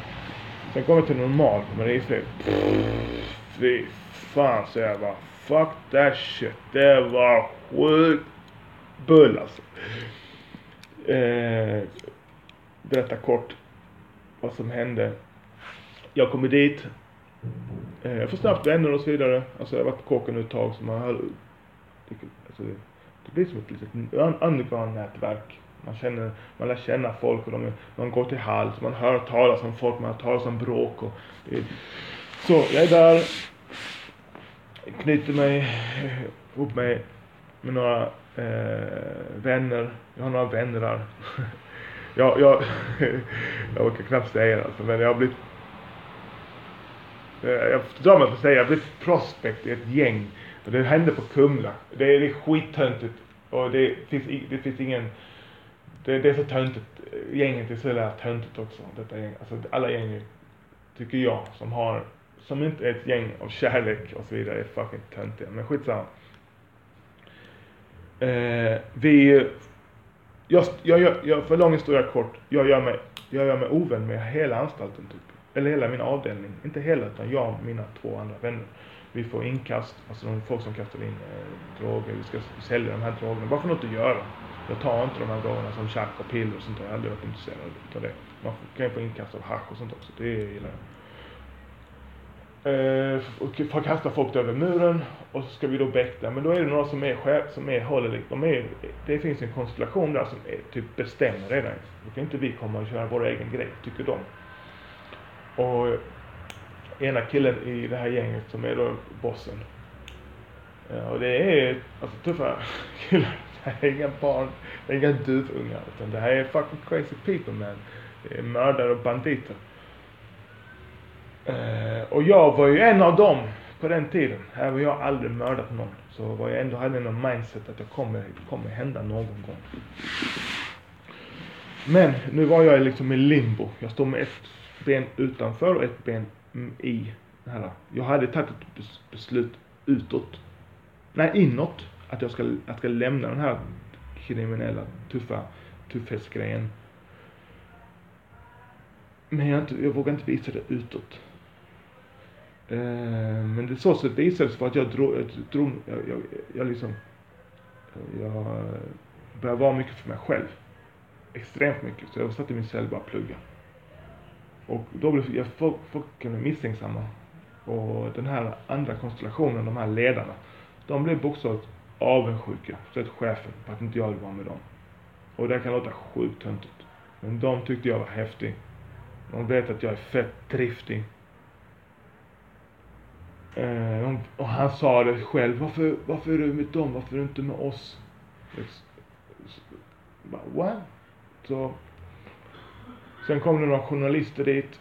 Sen kom jag till normal kommunistliv. Fy fan så jag bara, fuck that shit. Det var sjukt bull alltså. Eh, berätta kort vad som hände. Jag kommer dit. Eh, jag får snabbt vänner och så vidare. Alltså jag har varit på kåken ett tag så man har... Alltså, det blir som ett litet underground-nätverk. Man känner, man lär känna folk och de, man går till hals, man hör talas om folk, man hör talas om bråk och det, Så jag är där. knyter mig eh, ihop mig med några eh, vänner. Jag har några vänner där. [laughs] jag, jag, [laughs] jag orkar knappt säga det alltså, men jag har blivit eh, jag drar mig för att säga, jag har blivit prospect i ett gäng. Och det hände på Kumla. Det är, det är skittöntigt. Och det finns, det finns ingen, det, det är så töntigt. Gänget är så jävla töntigt också. Detta gäng. Alltså alla gäng tycker jag som har, som inte är ett gäng av kärlek och så vidare är fucking töntiga. Men skitsamma. Eh, vi, jag, jag, jag, för lång historia kort, jag gör mig, jag gör mig ovän med hela anstalten typ. Eller hela min avdelning. Inte hela utan jag och mina två andra vänner. Vi får inkast, alltså de folk som kastar in eh, droger, vi ska sälja de här drogerna. Bara för något att göra. Jag tar inte de här drogerna som tjack och piller och sånt där. Jag har aldrig varit intresserad av det. Man kan ju få inkast av hasch och sånt också. Det gillar jag. Eh, och får kasta folk över muren och så ska vi då bäkta. Men då är det några som är chef, som är håller de är, det finns en konstellation där som är, typ bestämmer redan. Då kan inte vi komma och köra vår egen grej, tycker de. Och ena killen i det här gänget som är då bossen. Eh, och det är alltså tuffa [laughs] killar. Det här är inga barn, det är inga duvungar. Utan det här är fucking crazy people man. Det är mördare och banditer. Eh, och jag var ju en av dem på den tiden. även om jag aldrig mördat någon. Så var jag ändå hade någon mindset att det kommer, kommer hända någon gång. Men nu var jag liksom i limbo. Jag stod med ett ben utanför och ett ben i här. Jag hade tagit ett beslut utåt. Nej, inåt. Att jag ska, att jag ska lämna den här kriminella, tuffa, tuffhetsgrejen. Men jag, inte, jag vågar inte visa det utåt. Eh, men det så sätt visades för att jag drog, jag, drog jag, jag, jag liksom, jag började vara mycket för mig själv. Extremt mycket. Så jag satt i min cell och bara plugga. Och då blev jag, folk, folk misstänksamma. Och den här andra konstellationen, de här ledarna, de blev bokstavligt avundsjuka, sett chefen, på att inte jag vill vara med dem. Och det kan låta sjukt töntigt. Men de tyckte jag var häftig. De vet att jag är fett driftig. Eh, och han sa det själv. Varför, varför är du med dem? Varför är du inte med oss? Bara, what? Så. Sen kom det några journalister dit.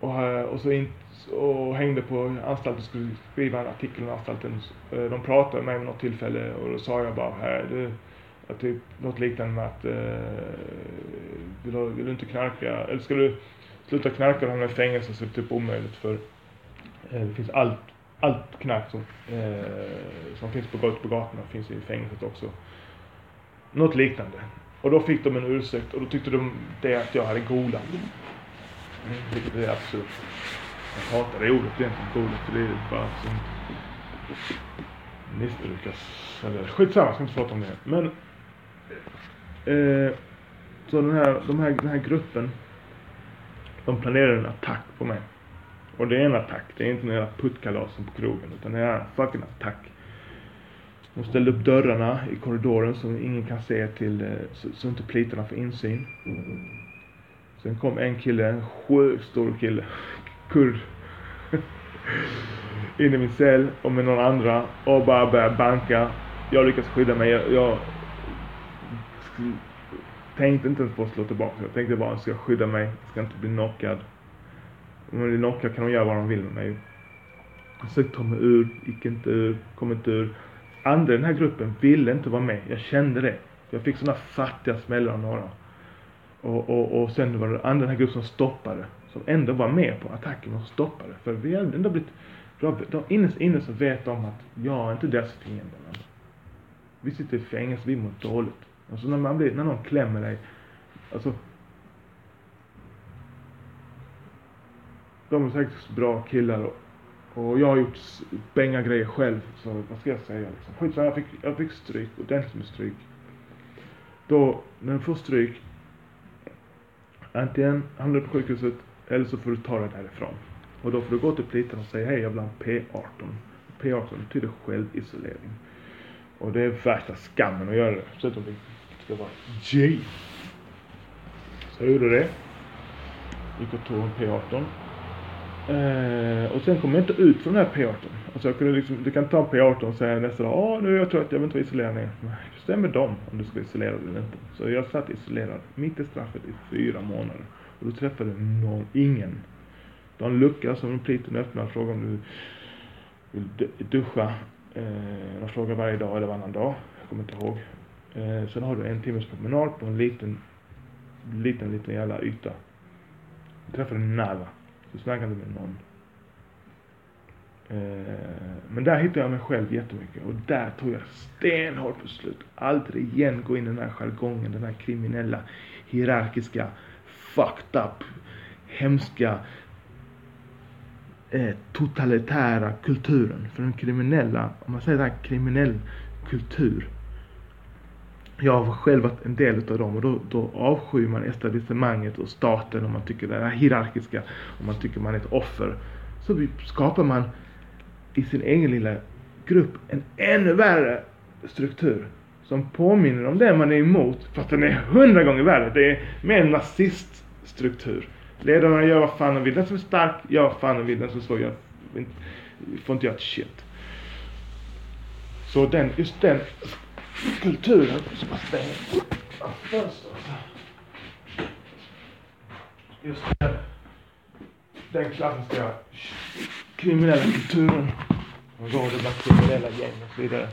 Och, eh, och så in, och hängde på anstalten skulle skriva en artikel om anstalten. Eh, de pratade med mig vid något tillfälle och då sa jag bara, här, du, typ något liknande med att, eh, vill, du, vill du inte knarka, eller ska du sluta knarka och hamna i fängelse så är det typ omöjligt för eh, det finns allt allt knark som, eh, som finns på, på gatorna finns i fängelset också. Något liknande. Och då fick de en ursäkt och då tyckte de det att jag hade golat. Mm, vilket är absurt. Jag hatar det ordet egentligen, golat, för det är bara som missbrukas. Eller skitsamma, jag ska inte prata om det. Men eh, så den här, de här, den här gruppen de planerade en attack på mig. Och det är en attack. Det är inte några puttkalasen på krogen. Utan det är en fucking attack. De ställde upp dörrarna i korridoren så ingen kan se till, eh, så, så inte plitorna får insyn. Sen kom en kille, en sjukt stor kille, kurd, [laughs] in i min cell och med några andra och bara började banka. Jag lyckades skydda mig. Jag, jag tänkte inte ens på att slå tillbaka. Jag tänkte bara, jag ska skydda mig, jag ska inte bli knockad. Om de blir knockade kan de göra vad de vill med mig. Jag försökte ta mig ur, gick inte ur, kom inte ur. Andra i den här gruppen ville inte vara med. Jag kände det. Jag fick sådana fattiga smällar av några. Och, och, och sen var det andra i den här gruppen som stoppade. Som ändå var med på attacken och stoppade. För vi hade ändå blivit, de, innerst inne så vet de att jag är inte deras fiende. Vi sitter i fängelse, vi mår dåligt. Alltså när man blir, när någon klämmer dig. Alltså de är säkert bra killar och, och jag har gjort bänga grejer själv. Så vad ska jag säga liksom. Skitsamma, jag fick, jag fick stryk, ordentligt med stryk. Då, när du får stryk, antingen hamnar du på sjukhuset eller så får du ta dig därifrån. Och då får du gå till pliten och säga hej jag vill ha en P18. P18 betyder självisolering. Och det är värsta skammen att göra det. Så att det ska vara J. Så jag gjorde det. Gick och tog en P18. Eh, och sen kom jag inte ut från den här P18. Alltså jag kunde liksom, du kan ta en P18 och säga nästa dag, ah, nu är jag trött, jag vill inte vara isolerad mer. Nej, stämmer dem om du ska isolera dig eller inte. Så jag satt isolerad mitt i straffet i fyra månader. Och då träffade någon, ingen. Du har en lucka som pliten öppnar och frågar om du vill duscha. Eh, de frågar varje dag eller varannan dag. Jag kommer inte ihåg. Eh, sen har du en timmes promenad på en liten, liten, liten jävla yta. Jag träffade Nava. Så snackade inte med någon. Eh, men där hittade jag mig själv jättemycket och där tog jag stenhårt beslut. Aldrig igen gå in i den här jargongen, den här kriminella, hierarkiska, fucked up, hemska, eh, totalitära kulturen. För den kriminella, om man säger den här kriminell kultur. Jag har själv varit en del utav dem och då, då avskyr man etablissemanget och staten och man tycker det är hierarkiska och man tycker man är ett offer. Så skapar man i sin egen lilla grupp en ännu värre struktur som påminner om det man är emot fast den är hundra gånger värre. Det är mer en naziststruktur. Ledarna gör vad fan de vill. Den som är stark gör vad fan de vill. Den som är svag gör, får inte göra ett shit. Så den, just den kulturen som man stänger Just den, den klassiska kriminella kulturen. Och råder bland kriminella gäng och så vidare.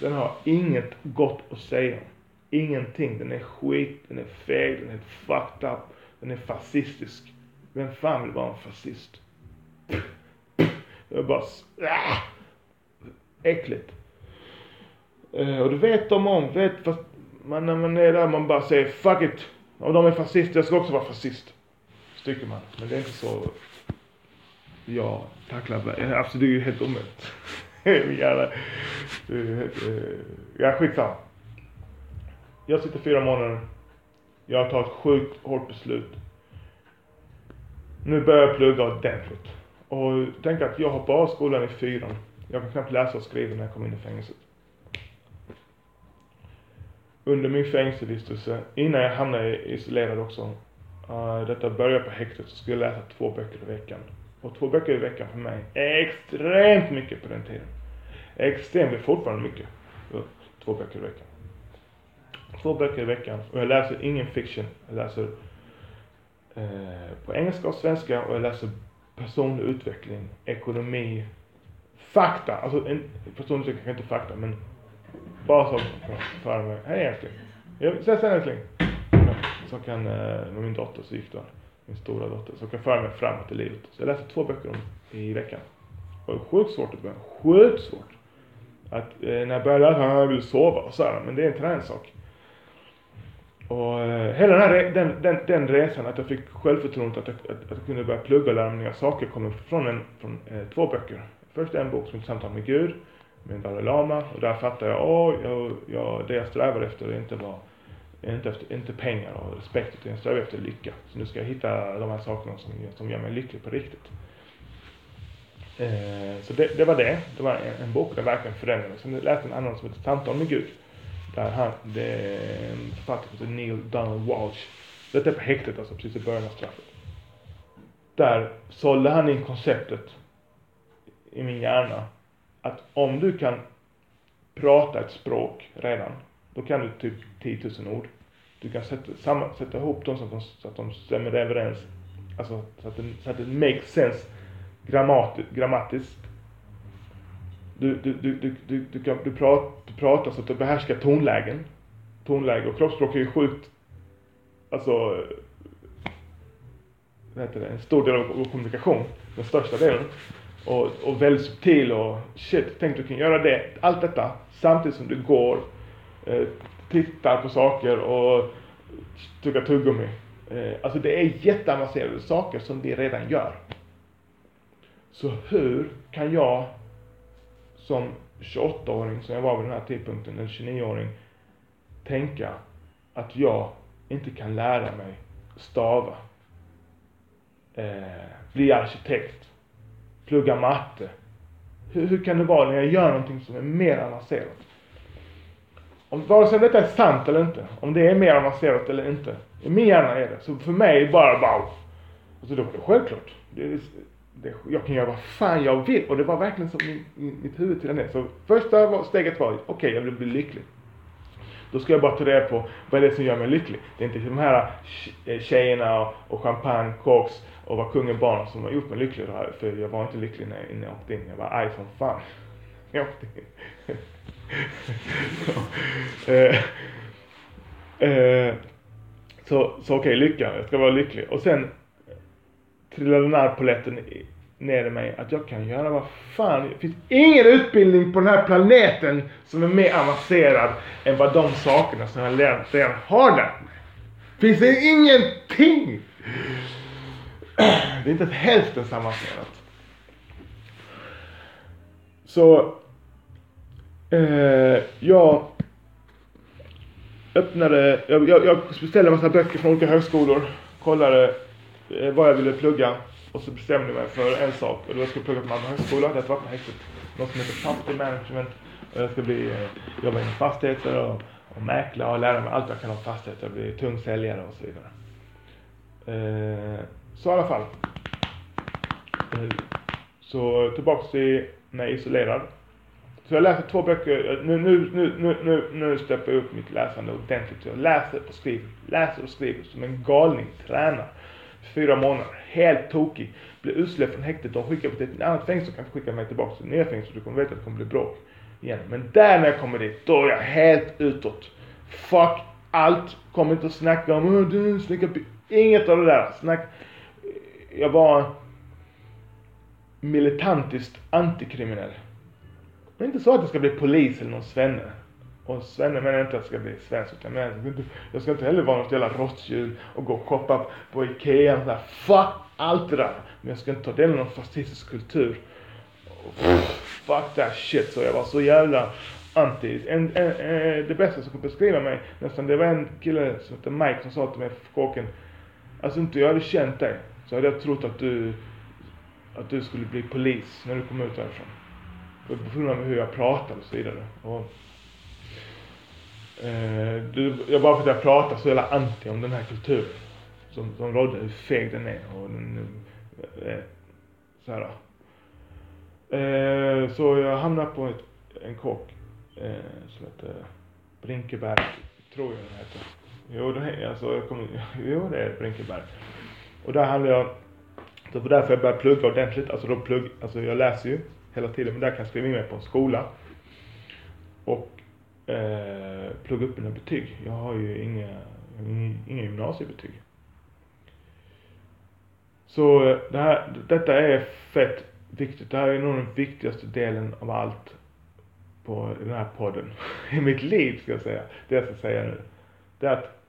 Den har inget gott att säga. Ingenting. Den är skit, den är feg, den är fucked up, den är fascistisk. Vem fan vill vara en fascist? Jag är bara ah! äckligt. Eh, och det vet de om. Vet, fast man, när man är där man bara säger fuck it. Om de är fascister, jag ska också vara fascist. Så tycker man. Men det är inte så jag tacklar, eh, alltså det är ju helt omöjligt. [laughs] Jävlar. Eh, ja, skitsamma. Jag sitter fyra månader. Jag tar ett sjukt hårt beslut. Nu börjar jag plugga ordentligt. Och tänk att jag hoppar av skolan i fyran. Jag kan knappt läsa och skriva när jag kommer in i fängelset. Under min fängelsevistelse, innan jag hamnade isolerad också. Uh, detta började på häktet så skulle jag läsa två böcker i veckan. Och två böcker i veckan för mig är extremt mycket på den tiden. Extremt, det är fortfarande mycket. Två böcker i veckan. Två böcker i veckan. Och jag läser ingen fiction. Jag läser eh, på engelska och svenska och jag läser personlig utveckling, ekonomi, fakta. Alltså en personlig utveckling kan inte fakta men bara saker som kan mig. Hej älskling. Ses sen älskling. Så kan, eh, med min dotter så gick det min stora dotter, som kan föra mig framåt i livet. Så jag läser två böcker om, i veckan. Det var sjukt svårt att börja. Sjukt svårt. Att eh, när jag började läsa, jag vill sova och så här, men det är en träningssak. Och eh, hela den, här, den, den, den resan, att jag fick självförtroendet att jag, att, att jag kunde börja plugga och lära mig nya saker, kommer från, en, från eh, två böcker. Först en bok som heter Samtal med Gud, med Dalai Lama, och där fattade jag, åh, jag, jag, det jag strävar efter är inte bara inte, efter, inte pengar och respekt, utan jag strävar efter lycka. Så nu ska jag hitta de här sakerna som, som gör mig lycklig på riktigt. Eh, så det, det, var det. Det var en, en bok där verkligen förändrade mig. Sen läste en annan som heter Samtal med Gud. Där han, det är en författare som heter Neil Donald Walsh. Detta är på häktet, alltså precis i början av straffet. Där sålde han in konceptet i min hjärna att om du kan prata ett språk redan då kan du typ 10 000 ord. Du kan sätta, samma, sätta ihop dem så att de, så att de stämmer överens. Alltså så att det, så att det makes sense grammat, grammatiskt. Du, du, du, du, du, du, kan, du, pratar, du pratar så att du behärskar tonlägen. Tonläge och kroppsspråk är ju sjukt, alltså, vad heter det, en stor del av vår kommunikation. Den största delen. Och, och väldigt subtil och shit, tänk du kan göra det, allt detta samtidigt som du går eh, tittar på saker och tuggar tuggummi. Eh, alltså det är jätteavancerade saker som vi redan gör. Så hur kan jag som 28-åring, som jag var vid den här tidpunkten, eller 29-åring, tänka att jag inte kan lära mig stava, eh, bli arkitekt, plugga matte. Hur, hur kan det vara när jag gör någonting som är mer avancerat? Om, vare sig detta är sant eller inte, om det är mer avancerat eller inte. I min hjärna är det. Så för mig bara wow. Alltså då var det självklart. Det det, jag kan göra vad fan jag vill. Och det var verkligen som min, min, mitt huvud till det. Så första var, steget var, okej okay, jag vill bli lycklig. Då ska jag bara ta reda på vad är det som gör mig lycklig. Det är inte de här eh, tjejerna och, och champagne, koks och var kungen barn som har gjort mig lycklig. För jag var inte lycklig när, jag åkte in. Jag var arg som fan. [laughs] Jag åkte in. [laughs] så, eh, eh, så, så okej, okay, lycka. Jag ska vara lycklig. Och sen trillade den här poletten ner i mig att jag kan göra vad fan. Det finns ingen utbildning på den här planeten som är mer avancerad än vad de sakerna som jag redan har lärt mig. Finns det ingenting. Det är inte hälften så. Så eh, jag öppnade, jag, jag, jag beställde en massa böcker från olika högskolor, kollade eh, vad jag ville plugga och så bestämde jag mig för en sak och då jag skulle plugga på Malmö högskola, det var på häktet. Något som heter property management och jag ska bli, eh, jobba inom fastigheter och, och mäkla och lära mig allt jag kan om fastigheter, bli tung säljare och så vidare. Eh, så i alla fall. Så tillbaks till när jag är isolerad. Så jag läser två böcker, nu, nu, nu, nu, nu, nu steppar jag upp mitt läsande ordentligt. Jag läser och skriver, läser och skriver som en galning, tränar. Fyra månader, helt tokig. Blir utsläppt från häktet De skickar mig till ett annat fängelse och kanske skickar mig tillbaka till nya fängelse. Du kommer veta att det kommer bli bråk igen. Men där när jag kommer dit, då är jag helt utåt. Fuck allt. Kommer inte att snacka om, du snacka Inget av det där. Snack. Jag var militantiskt antikriminell. Det är inte så att jag ska bli polis eller någon svenne. Och svenne menar jag inte att jag ska bli svensk utan jag, ska inte, jag ska inte heller vara något jävla råttdjur och gå och shoppa på Ikea och sådär. Fuck allt det där. Men jag ska inte ta del av någon fascistisk kultur. Fuck that shit. Så jag var så jävla anti. En, en, en, det bästa som kunde beskriva mig nästan, det var en kille som hette Mike som sa till mig kåken. Alltså inte jag hade känt dig så hade jag trott att du, att du skulle bli polis när du kom ut därifrån. På grund av hur jag pratade och så vidare. Och, eh, du, jag bara för att jag pratar så jävla anti om den här kulturen. Som, som rådde, hur feg den är och den, eh, så här. Eh, så jag hamnade på ett, en kåk eh, som heter Brinkeberg, tror jag den heter. Jo, det, alltså, jag kommer, [laughs] jo, det är Brinkeberg. Och där handlar jag, det var därför jag började plugga ordentligt. Alltså, då plugg, alltså jag läser ju hela tiden, men där kan jag skriva in mig på en skola. Och eh, plugga upp mina betyg. Jag har ju inga, inga gymnasiebetyg. Så eh, det här, detta är fett viktigt. Det här är nog den viktigaste delen av allt på den här podden. [laughs] I mitt liv ska jag säga. Det jag ska säga nu. Det är att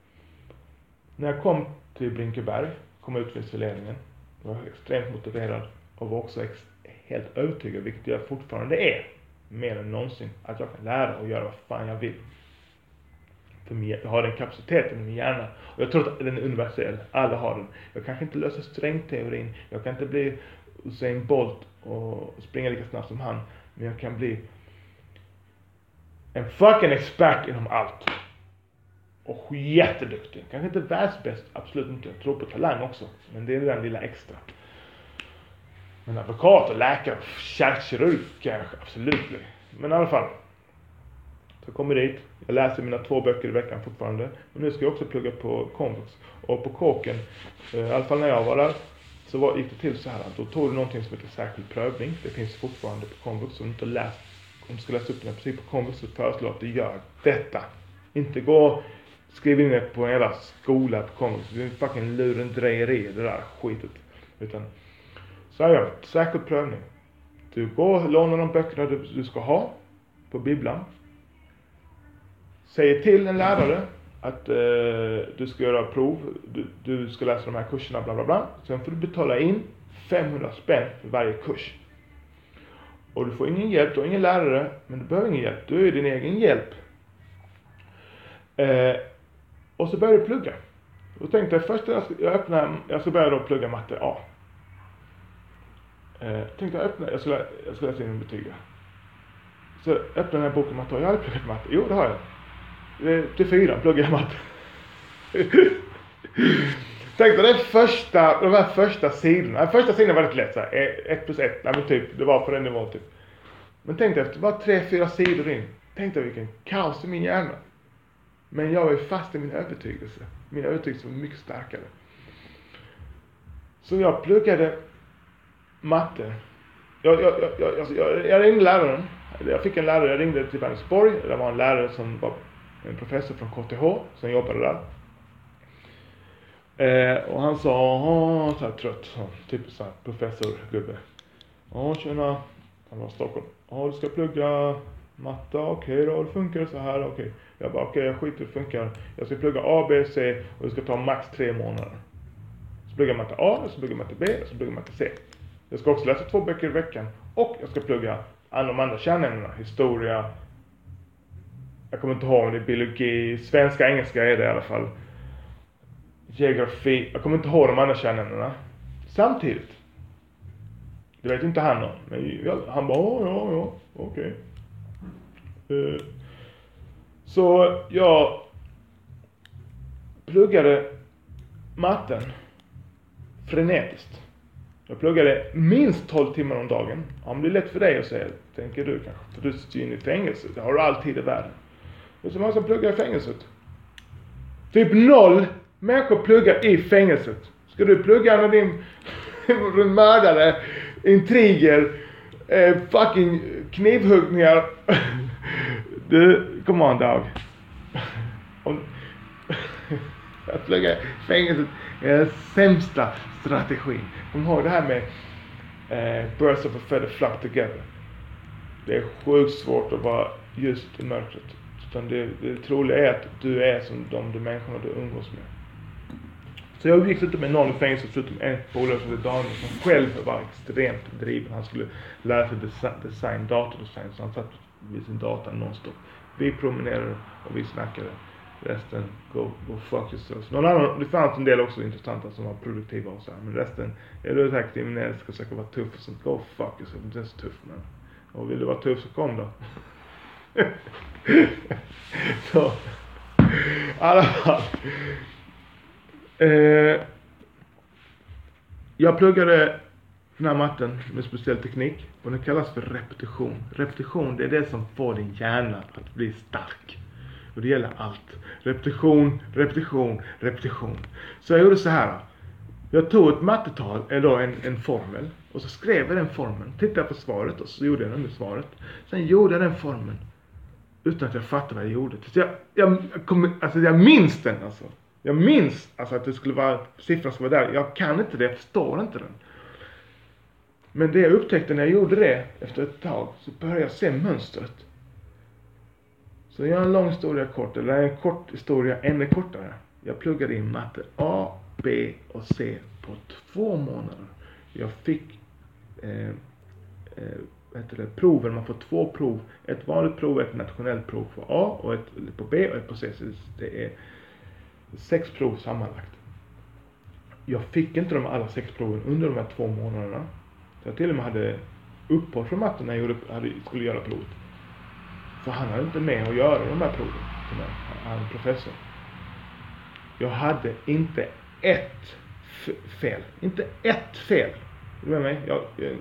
när jag kom till Brinkeberg, kom ut vid isoleringen, var extremt motiverad och var också ex helt övertygad, vilket jag fortfarande är, mer än någonsin, att jag kan lära och göra vad fan jag vill. För jag har den kapaciteten i min hjärna. Och jag tror att den är universell. Alla har den. Jag kanske inte löser strängteorin. Jag kan inte bli Usain Bolt och springa lika snabbt som han. Men jag kan bli en fucking expert inom allt. Och jätteduktig. Kanske inte världsbäst, absolut inte. Jag tror på talang också. Men det är den lilla extra. Men advokat och läkare, kärlkirurg kanske absolut. Men i alla fall. Så jag kommer dit. Jag läser mina två böcker i veckan fortfarande. Men nu ska jag också plugga på komvux. Och på kåken, eh, i alla fall när jag var där, så var, gick det till så här att då tog du någonting som heter särskild prövning. Det finns fortfarande på komvux. Om du inte läst, om du ska läsa upp dina principer på komvux så föreslår jag att du gör detta. Inte gå skriv in det på en jävla skola på komvux. Det är fucking lurendrejeri det där skitet. Utan så här gör vi. säker prövning. Du går och lånar de böckerna du, du ska ha på bibblan. Säger till en lärare att eh, du ska göra prov, du, du, ska läsa de här kurserna, bla bla bla. Sen får du betala in 500 spänn för varje kurs. Och du får ingen hjälp, du har ingen lärare, men du behöver ingen hjälp. Du är din egen hjälp. Eh, och så började jag plugga. Då tänkte jag först att jag öppnar, jag skulle börja då plugga matte A. Eh, tänkte jag öppna, jag skulle, jag skulle läsa in betyg. Så öppnade den här boken matte A. Jag hade pluggat matte. Jo, det har jag. Till fyran pluggade jag matte. [laughs] Tänk dig den första, de här första sidorna. Den första sidan var rätt lätt såhär, här, ett plus ett, nej men typ, det var på den nivån typ. Men tänk dig efter bara tre, fyra sidor in. Tänk dig vilken kaos i min hjärna. Men jag var ju fast i min övertygelse. Min övertygelse var mycket starkare. Så jag pluggade matte. Jag, jag, jag, jag, jag, jag ringde läraren. Jag fick en lärare, jag ringde till Vänersborg. Det var en lärare som var en professor från KTH som jobbade där. Eh, och han sa, så här trött, så, typiskt såhär professorgubbe. Ja, tjena. Han var i Stockholm. Ja, du ska plugga Matta, okej okay, då, det funkar så här, okej. Okay. Jag bara, okej, okay, jag skiter det funkar. Jag ska plugga A, B, C och det ska ta max tre månader. Så pluggar jag matte A, så pluggar jag matte B, så pluggar jag matte C. Jag ska också läsa två böcker i veckan och jag ska plugga alla de andra kärnämnena. Historia, jag kommer inte ihåg om det är biologi, svenska, engelska är det i alla fall. Geografi, jag kommer inte ihåg de andra kärnämnena. Samtidigt. Det vet inte han om. Men han bara, ja, ja, ja, okej. Okay. Eh, så jag pluggade matten frenetiskt. Jag pluggade minst 12 timmar om dagen. Ja, men det är lätt för dig att säga, tänker du kanske. För du sitter ju inne i fängelse. Det har du alltid i världen. Det är så många som pluggar i fängelset. Typ noll människor pluggar i fängelset. Ska du plugga med din [laughs] mördare, intriger, eh, fucking knivhuggningar. [laughs] du, come on dog. att plugga i fängelset är den sämsta strategin. Kom ihåg det här med eh, birds of a feather flock together. Det är sjukt svårt att vara just i mörkret. Utan det, det troliga är att du är som de, de människorna du umgås med. Så jag gick inte med någon i fängelset förutom en polare som hette Daniel som själv var extremt driven. Han skulle lära sig design, datordesign, så han satt vid sin dator nonstop. Vi promenerade och vi snackade. Resten, go, go fuck yourself. Någon annan, det fanns en del också intressanta som var produktiva och så här, men resten, är du säkert kriminell, ska försöka vara tuff och sånt, go fuck yourself, du är så tuff men. Och vill du vara tuff så kom då. [laughs] så. I alla fall. Eh, jag pluggade den här matten med speciell teknik och den kallas för repetition. Repetition det är det som får din hjärna att bli stark. Och det gäller allt. Repetition, repetition, repetition. Så jag gjorde så här. Jag tog ett mattetal, eller en, en formel, och så skrev jag den formeln. Tittade på svaret och så gjorde jag den med svaret. Sen gjorde jag den formeln. Utan att jag fattade vad jag gjorde. Så jag, jag, kom, alltså jag minns den alltså. Jag minns alltså att det skulle vara siffran som var där. Jag kan inte det, jag förstår inte den. Men det jag upptäckte när jag gjorde det efter ett tag så började jag se mönstret. Så jag gör en lång historia kort, eller en kort historia ännu kortare. Jag pluggade in matte A, B och C på två månader. Jag fick eh, eh, heter det, proven, man får två prov. Ett vanligt prov, ett nationellt prov på A och ett på B och ett på C. Så det är sex prov sammanlagt. Jag fick inte de alla sex proven under de här två månaderna. Så jag till och med hade uppehåll från matten när jag gjorde, skulle göra provet. För han hade inte med att göra de här proven till mig, han professor. Jag hade inte ett fel. Inte ett fel. Är Du med mig? Jag, jag,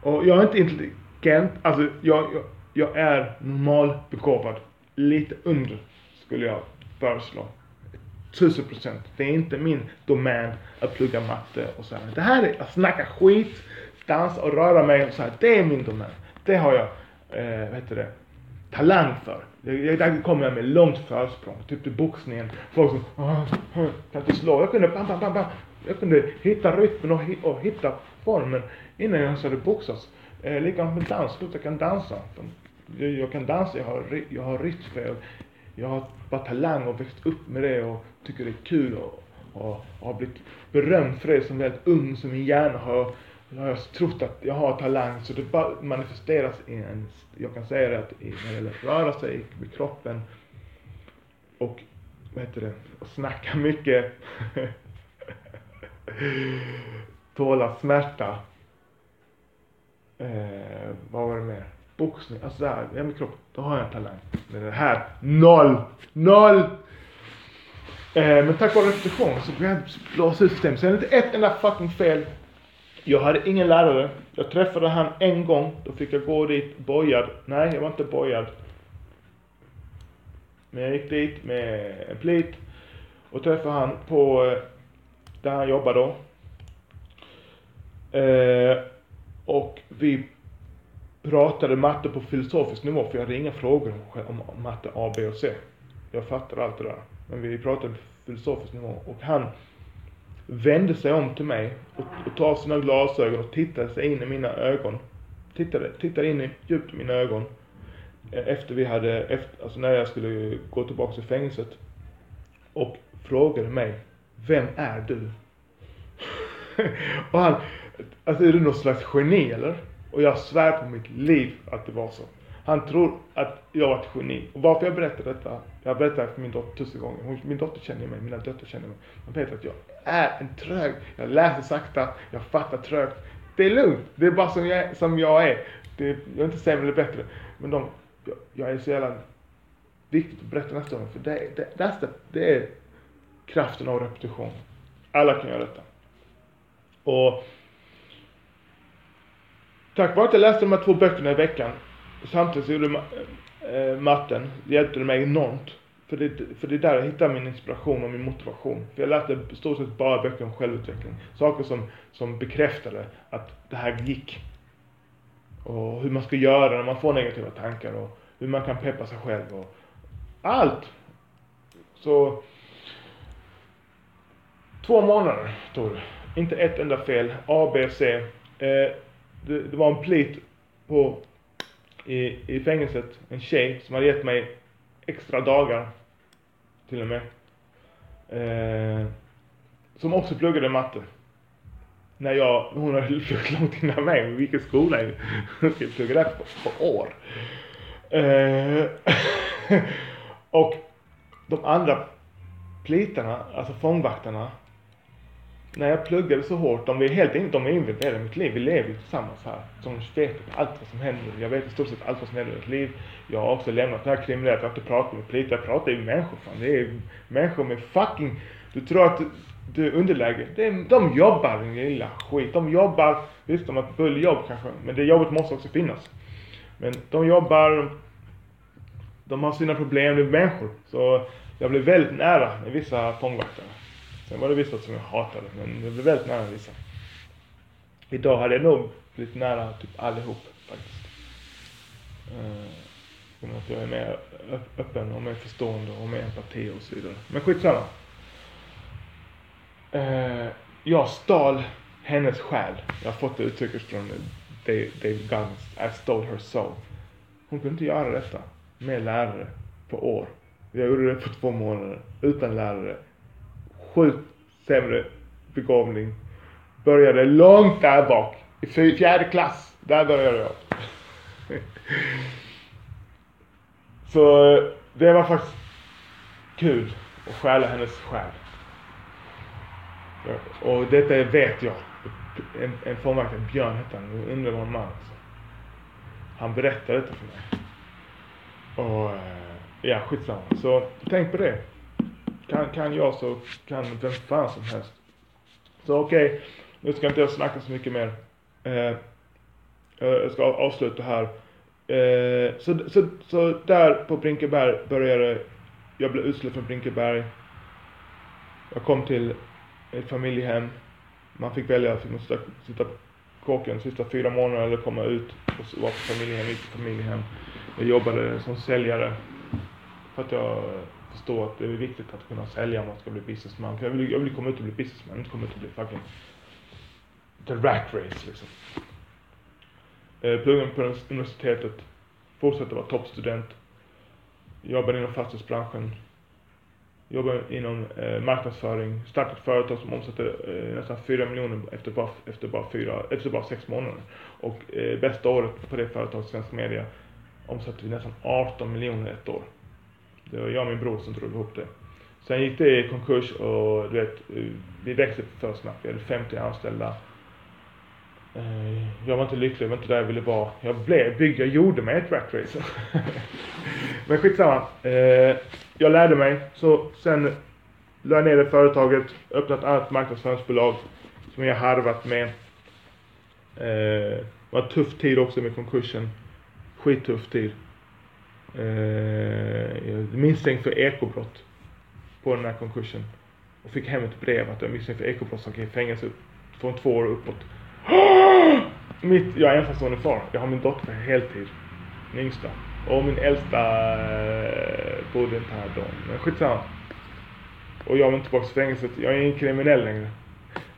och jag är inte intelligent, alltså jag, jag, jag är normalbegåvad. Lite under skulle jag föreslå. Tusen procent. Det är inte min domän att plugga matte och så här. Det här är att snacka skit, dansa och röra mig och så här. Det är min domän. Det har jag, eh, vad heter det, talang för. Där kommer jag med långt försprång. Typ i boxningen. Folk som, ah, ah, kan inte slå. Jag kunde, bam, bam, bam, bam. Jag kunde hitta rytmen och, och hitta formen innan jag ens hade boxats. Eh, likadant med dans, jag kan dansa. Jag, jag kan dansa, jag har, jag har rytm för jag, jag har bara talang och växt upp med det och tycker det är kul och, och, och har blivit berömd för det som väldigt ung, som min hjärna har jag trott att jag har talang så det bara manifesteras i en, jag kan säga det att i, när det gäller att röra sig med kroppen och vad heter det, och snacka mycket. [laughs] Tåla smärta. Eh, vad var det mer? Boxning, alltså det där, ja min kropp, då har jag talang. Men det här, noll! Noll! Eh, men tack vare repetition så började jag blåsa ut systemet. Sen är det inte ett enda fucking fel. Jag hade ingen lärare. Jag träffade han en gång. Då fick jag gå dit bojad. Nej, jag var inte bojad. Men jag gick dit med en plit och träffade han på eh, där han jobbar då. Eh, och vi pratade matte på filosofisk nivå för jag hade inga frågor om, matte A, B och C. Jag fattade allt det där. Men vi pratade på filosofisk nivå och han vände sig om till mig och, och tog av sina glasögon och tittade sig in i mina ögon. Tittade, tittade in i, djupt i mina ögon. Eh, efter vi hade, efter, alltså när jag skulle gå tillbaka till fängelset. Och frågade mig, vem är du? [laughs] och han, alltså är du någon slags geni eller? Och jag svär på mitt liv att det var så. Han tror att jag var ett geni. Och varför jag berättar detta? Jag berättar för min dotter tusen gånger. Hon, min dotter känner mig, mina döttrar känner mig. De vet att jag är en trög. Jag läser sakta, jag fattar trögt. Det är lugnt. Det är bara som jag, som jag är. Det, jag är inte sämre eller bättre. Men de, jag, jag är så jävla viktigt att berätta nästa gång. För det, det, det, det är kraften av repetition. Alla kan göra detta. Och tack vare att jag läste de här två böckerna i veckan samtidigt så gjorde äh, eh, matten, det hjälpte mig enormt. För det, för det är där jag hittar min inspiration och min motivation. För jag läste i stort sett bara böcker om självutveckling. Saker som, som bekräftade att det här gick. Och hur man ska göra när man får negativa tankar och hur man kan peppa sig själv och allt. Så två månader tog det. Inte ett enda fel. A, B, C. Eh, det, det var en plit på i, i fängelset, en tjej som hade gett mig extra dagar till och med. Eh, som också pluggade matte. När jag, hon hade pluggat långt innan mig, vi gick i skolan Hon [laughs] skulle plugga där på, på år. Eh, [laughs] och de andra plitarna, alltså fångvaktarna, när jag pluggade så hårt, de är helt de är involverade i mitt liv. Vi lever ju tillsammans här. Så de vet allt vad som händer. Jag vet i stort sett allt vad som händer i mitt liv. Jag har också lämnat det här kriminella, jag har inte pratat med politiker. jag pratar ju med människor fan. Det är människor med fucking, du tror att du är underläge. Det är, de jobbar din lilla skit. De jobbar, visst de har ett bulljobb kanske, men det jobbet måste också finnas. Men de jobbar, de har sina problem, med människor. Så jag blev väldigt nära med vissa fångvaktare. Sen var det vissa som jag hatade, men det blev väldigt nära vissa. Idag hade jag nog blivit nära typ allihop faktiskt. Uh, att jag är mer öppen och mer förstående och mer empati och så vidare. Men skitsamma. Uh, jag stal hennes själ. Jag har fått det uttrycket från David Guns. I stole her soul. Hon kunde inte göra detta med lärare på år. Jag gjorde det på två månader utan lärare sjukt sämre begåvning. Började långt där bak. I fjärde klass. Där började jag. [laughs] Så det var faktiskt kul att stjäla hennes själ. Och detta vet jag. En, en fångvakt, Björn hette han, undrar underbar man alltså. Han berättade detta för mig. Och eh, ja, skitsamma. Så tänk på det. Kan, kan jag så kan vem fan som helst. Så okej, okay, nu ska inte jag snacka så mycket mer. Eh, eh jag ska avsluta här. Eh, så, så, så där på Brinkeberg började jag bli utsläppt från Brinkeberg. Jag kom till ett familjehem. Man fick välja, fick man sitta, sitta på kåken de sista fyra månaderna eller komma ut och vara på familjehem, gick familjehem. Jag jobbade som säljare för att jag förstå att det är viktigt att kunna sälja om man ska bli businessman. Jag vill, jag vill komma ut och bli businessman, inte komma ut och bli fucking the rat race liksom. Eh, pluggade på universitetet, fortsatte vara toppstudent, jobbade inom fastighetsbranschen, jobbade inom eh, marknadsföring, startade ett företag som omsatte eh, nästan 4 miljoner efter bara, efter, bara fyra, efter bara sex månader. Och eh, bästa året på det företaget, Svensk Media, omsatte vi nästan 18 miljoner ett år. Det var jag och min bror som drog ihop det. Sen gick det i konkurs och du vet, vi växte för snabbt. Vi hade 50 anställda. Eh, jag var inte lycklig, jag var inte där jag ville vara. Jag blev byggd, jag gjorde mig ett rat. [laughs] Men skitsamma. Eh, jag lärde mig, så sen la jag ner det företaget, öppnade ett annat marknadsföringsbolag som jag harvat med. Eh, det var en tuff tid också med konkursen. Skittuff tid. Eh, jag är misstänkt för ekobrott på den här konkursen. Och fick hem ett brev att jag är misstänkt för ekobrott som kan ge fängelse från två år uppåt. [gasps] Mitt, jag är ensamstående far. Jag har min dotter på heltid. Min yngsta. Och min äldsta eh, bodde inte här då. Men skitsamma. Och jag vill inte tillbaka till fängelset. Jag är ingen kriminell längre.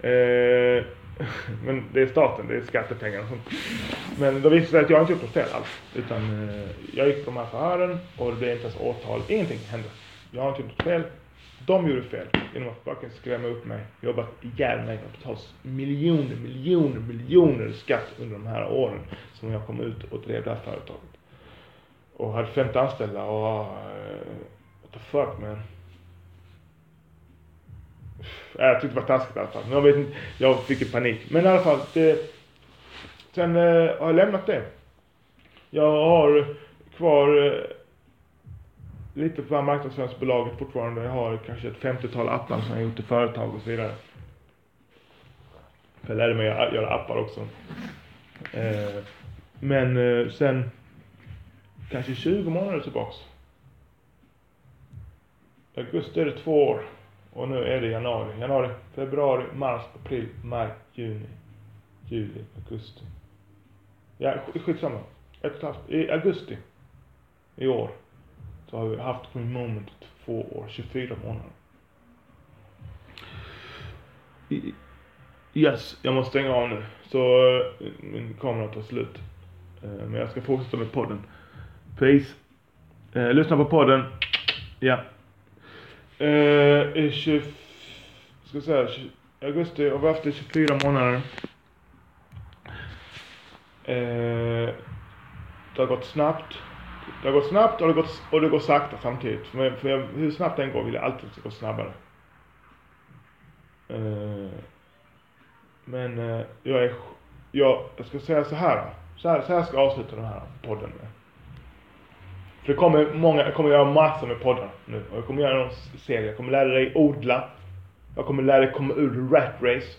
Eh, [laughs] men det är staten, det är skattepengar och sånt. Men då visade det sig att jag inte gjort något fel alls. Utan eh, jag gick på de här förhören och det blev inte ens åtal. Ingenting hände. Jag har inte gjort något fel. De gjorde fel genom att fucking skrämma upp mig, jobbat ihjäl mig och betalat miljoner, miljoner, miljoner skatt under de här åren som jag kom ut och drev det här företaget. Och hade 50 anställda och uh, what the fuck man. Äh, jag tyckte det var taskigt i alla fall. Jag vet inte, jag fick ju panik. Men i alla fall, det, sen eh, har jag lämnat det. Jag har kvar eh, lite på marknadsföringsbolaget fortfarande. Jag har kanske ett 50-tal appar som jag gjort till företag och så vidare. jag lärde mig att göra appar också. Eh, men eh, sen kanske 20 månader tillbaks. I augusti är det två år. Och nu är det januari. Januari, februari, mars, april, maj, juni, juli, augusti. Ja, skitsamma. Ett och ett halvt, I augusti i år så har vi haft Green Moment i två år, 24 månader. Yes, jag måste stänga av nu. Så eh, min kamera tar slut. Eh, men jag ska fortsätta med podden. Peace. Eh, lyssna på podden. Ja. Eh, 20, ska säga, 20, augusti har vi haft det 24 månader. Eh, det har gått snabbt. Det har gått snabbt och det, gått, och det går sakta samtidigt. För, för jag, hur snabbt det än går vill jag alltid att det ska gå snabbare. Uh, men uh, jag är, jag, jag ska säga så här. Så här, så här ska jag avsluta den här podden med. För det kommer många, jag kommer göra massor med poddar nu. Och jag kommer göra en serie. Jag kommer lära dig odla. Jag kommer lära dig komma ur rat race.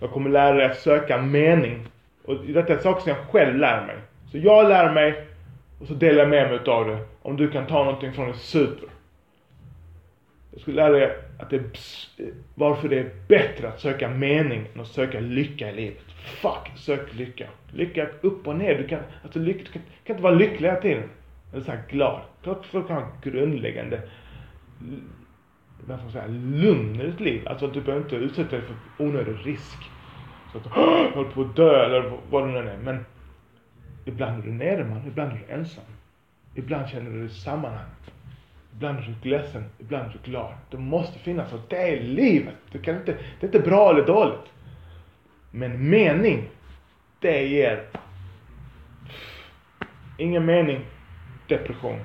Jag kommer lära dig att söka mening. Och detta är saker som jag själv lär mig. Så jag lär mig och så delar jag med mig utav det. Om du kan ta någonting från det, super. Jag skulle lära dig att det, varför det är bättre att söka mening än att söka lycka i livet. Fuck, sök lycka. Lycka upp och ner. Du kan, alltså lycka, du kan, kan inte vara lycklig hela tiden. Eller så här glad. Klart folk kan ha grundläggande vad ska man säga, lugn i ditt liv. Alltså att du behöver inte utsätta dig för onödig risk. Så att du håller på att dö eller vad det nu är. Men Ibland är du nere man, ibland är du ensam. Ibland känner du dig sammanhang. Ibland är du ledsen, ibland är du glad. Det måste finnas, och det är livet. Det, kan inte, det är inte bra eller dåligt. Men mening, det ger ingen mening, depression.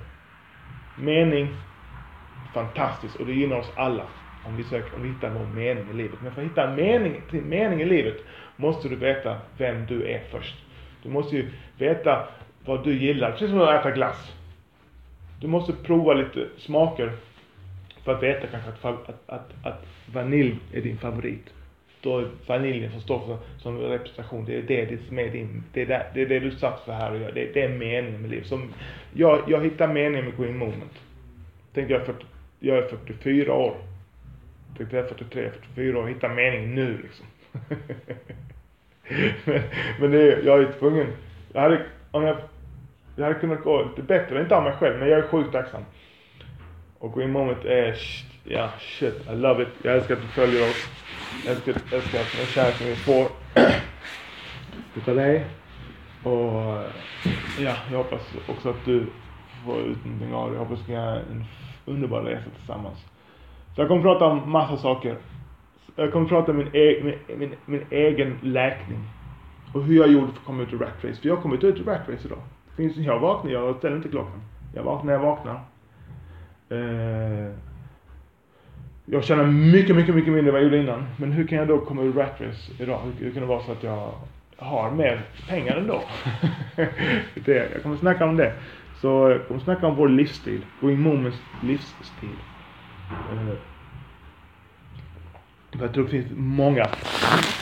Mening, fantastiskt och det gynnar oss alla om vi, söker, om vi hittar någon mening i livet. Men för att hitta mening, mening i livet måste du veta vem du är först. Du måste ju veta vad du gillar. Precis som att äta glass. Du måste prova lite smaker för att veta kanske att, att, att, att vanilj är din favorit. Då är familjen som står för, som representation, det är det, det som är din, det är det, det, är det du satt för här och gör. Det, det är meningen med livet. Som, jag, jag hittar meningen med Green Moment. Tänk, jag, jag är 44 år. Tänk jag är 43, 44 år, hittar meningen nu liksom. [laughs] men, men det är, jag är tvungen. Jag hade, om jag, jag hade kunnat gå lite bättre, inte av mig själv, men jag är sjukt tacksam. Och Green Moment är, ja shit, I love it. Jag älskar att du följer oss. Jag älskar, jag den kärleken vi får utav dig. Och ja, jag hoppas också att du får ut någonting av det. Jag hoppas att vi ska göra en underbar resa tillsammans. Så jag kommer prata om massa saker jag kommer prata om min, e min, min, min, egen läkning. Och hur jag gjorde för att komma ut ur rat race. För jag har kommit ut ur rat race idag. Finns, jag vaknar, jag ställer inte klockan. Jag vaknar när jag vaknar. Eh, jag tjänar mycket, mycket, mycket mindre än vad jag gjorde innan. Men hur kan jag då komma ur rat race idag? Hur, hur kan det vara så att jag har mer pengar ändå? [laughs] det, jag kommer snacka om det. Så jag kommer snacka om vår livsstil. Going Moments livsstil. Uh, jag tror det finns många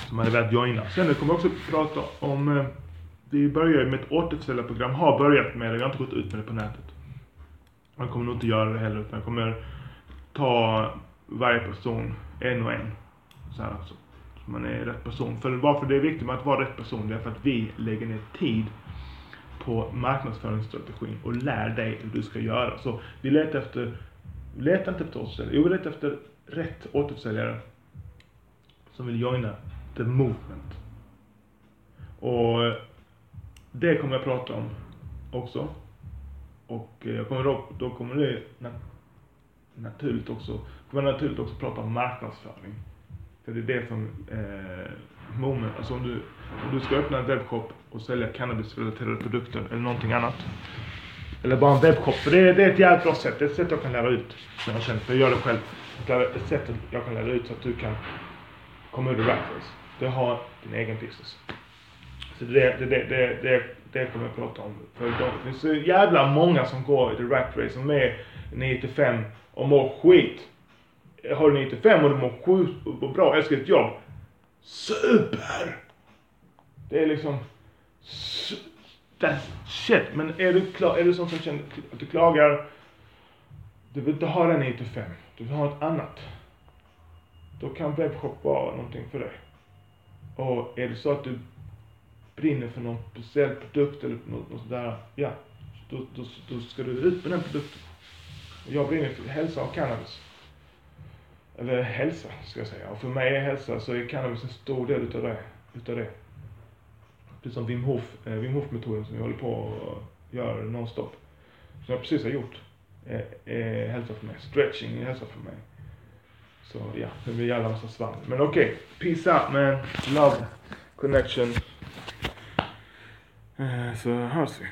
som hade velat joina. Sen kommer jag också prata om, eh, vi börjar med ett återförsäljarprogram, har börjat med det, vi har inte gått ut med det på nätet. Man kommer nog inte göra det heller, utan jag kommer ta varje person en och en. Så här så, Så man är rätt person. För varför det är viktigt med att vara rätt person, det är för att vi lägger ner tid på marknadsföringsstrategin och lär dig hur du ska göra. Så vi letar efter, letar inte efter återförsäljare, jo vi letar efter rätt återförsäljare som vill joina the movement. Och det kommer jag prata om också. Och jag kommer då, då kommer det naturligt också, kommer naturligt också prata om marknadsföring. För det är det som eh, moment, alltså om du, om du ska öppna en webbshop och sälja cannabisrelaterade produkter eller någonting annat. Eller bara en webbshop, för det är, det är ett jävligt bra sätt. Det är ett sätt jag kan lära ut, som jag känner, för jag gör det själv. Ett sätt jag kan lära ut så att du kan komma ur the rat Du har din egen business. Så det, det, det, det, det, det kommer jag prata om. För det finns så jävla många som går i the rat race, som är 9 till 5 och mår skit. Har du 95 och du mår sjukt och bra, älskar ditt jobb. Super! Det är liksom... That's shit. Men är du, klar, är du sån som känner att du klagar, du vill inte ha den 95, du vill ha något annat. Då kan webbshop vara någonting för dig. Och är det så att du brinner för någon speciell produkt eller något, något sådär, ja, då, då, då ska du ut med den produkten. Jag brinner för hälsa och cannabis. Eller hälsa, ska jag säga. Och för mig är hälsa, så är cannabis en stor del utav det. Utav det. Precis som Wim Hof, eh, Wim Hof-metoden som jag håller på att göra nonstop. Som jag precis har gjort. Är, är hälsa för mig. Stretching är hälsa för mig. Så ja, det blir jävla massa svamp. Men okej, okay. peace out man. Love, connection. Eh, så hörs vi.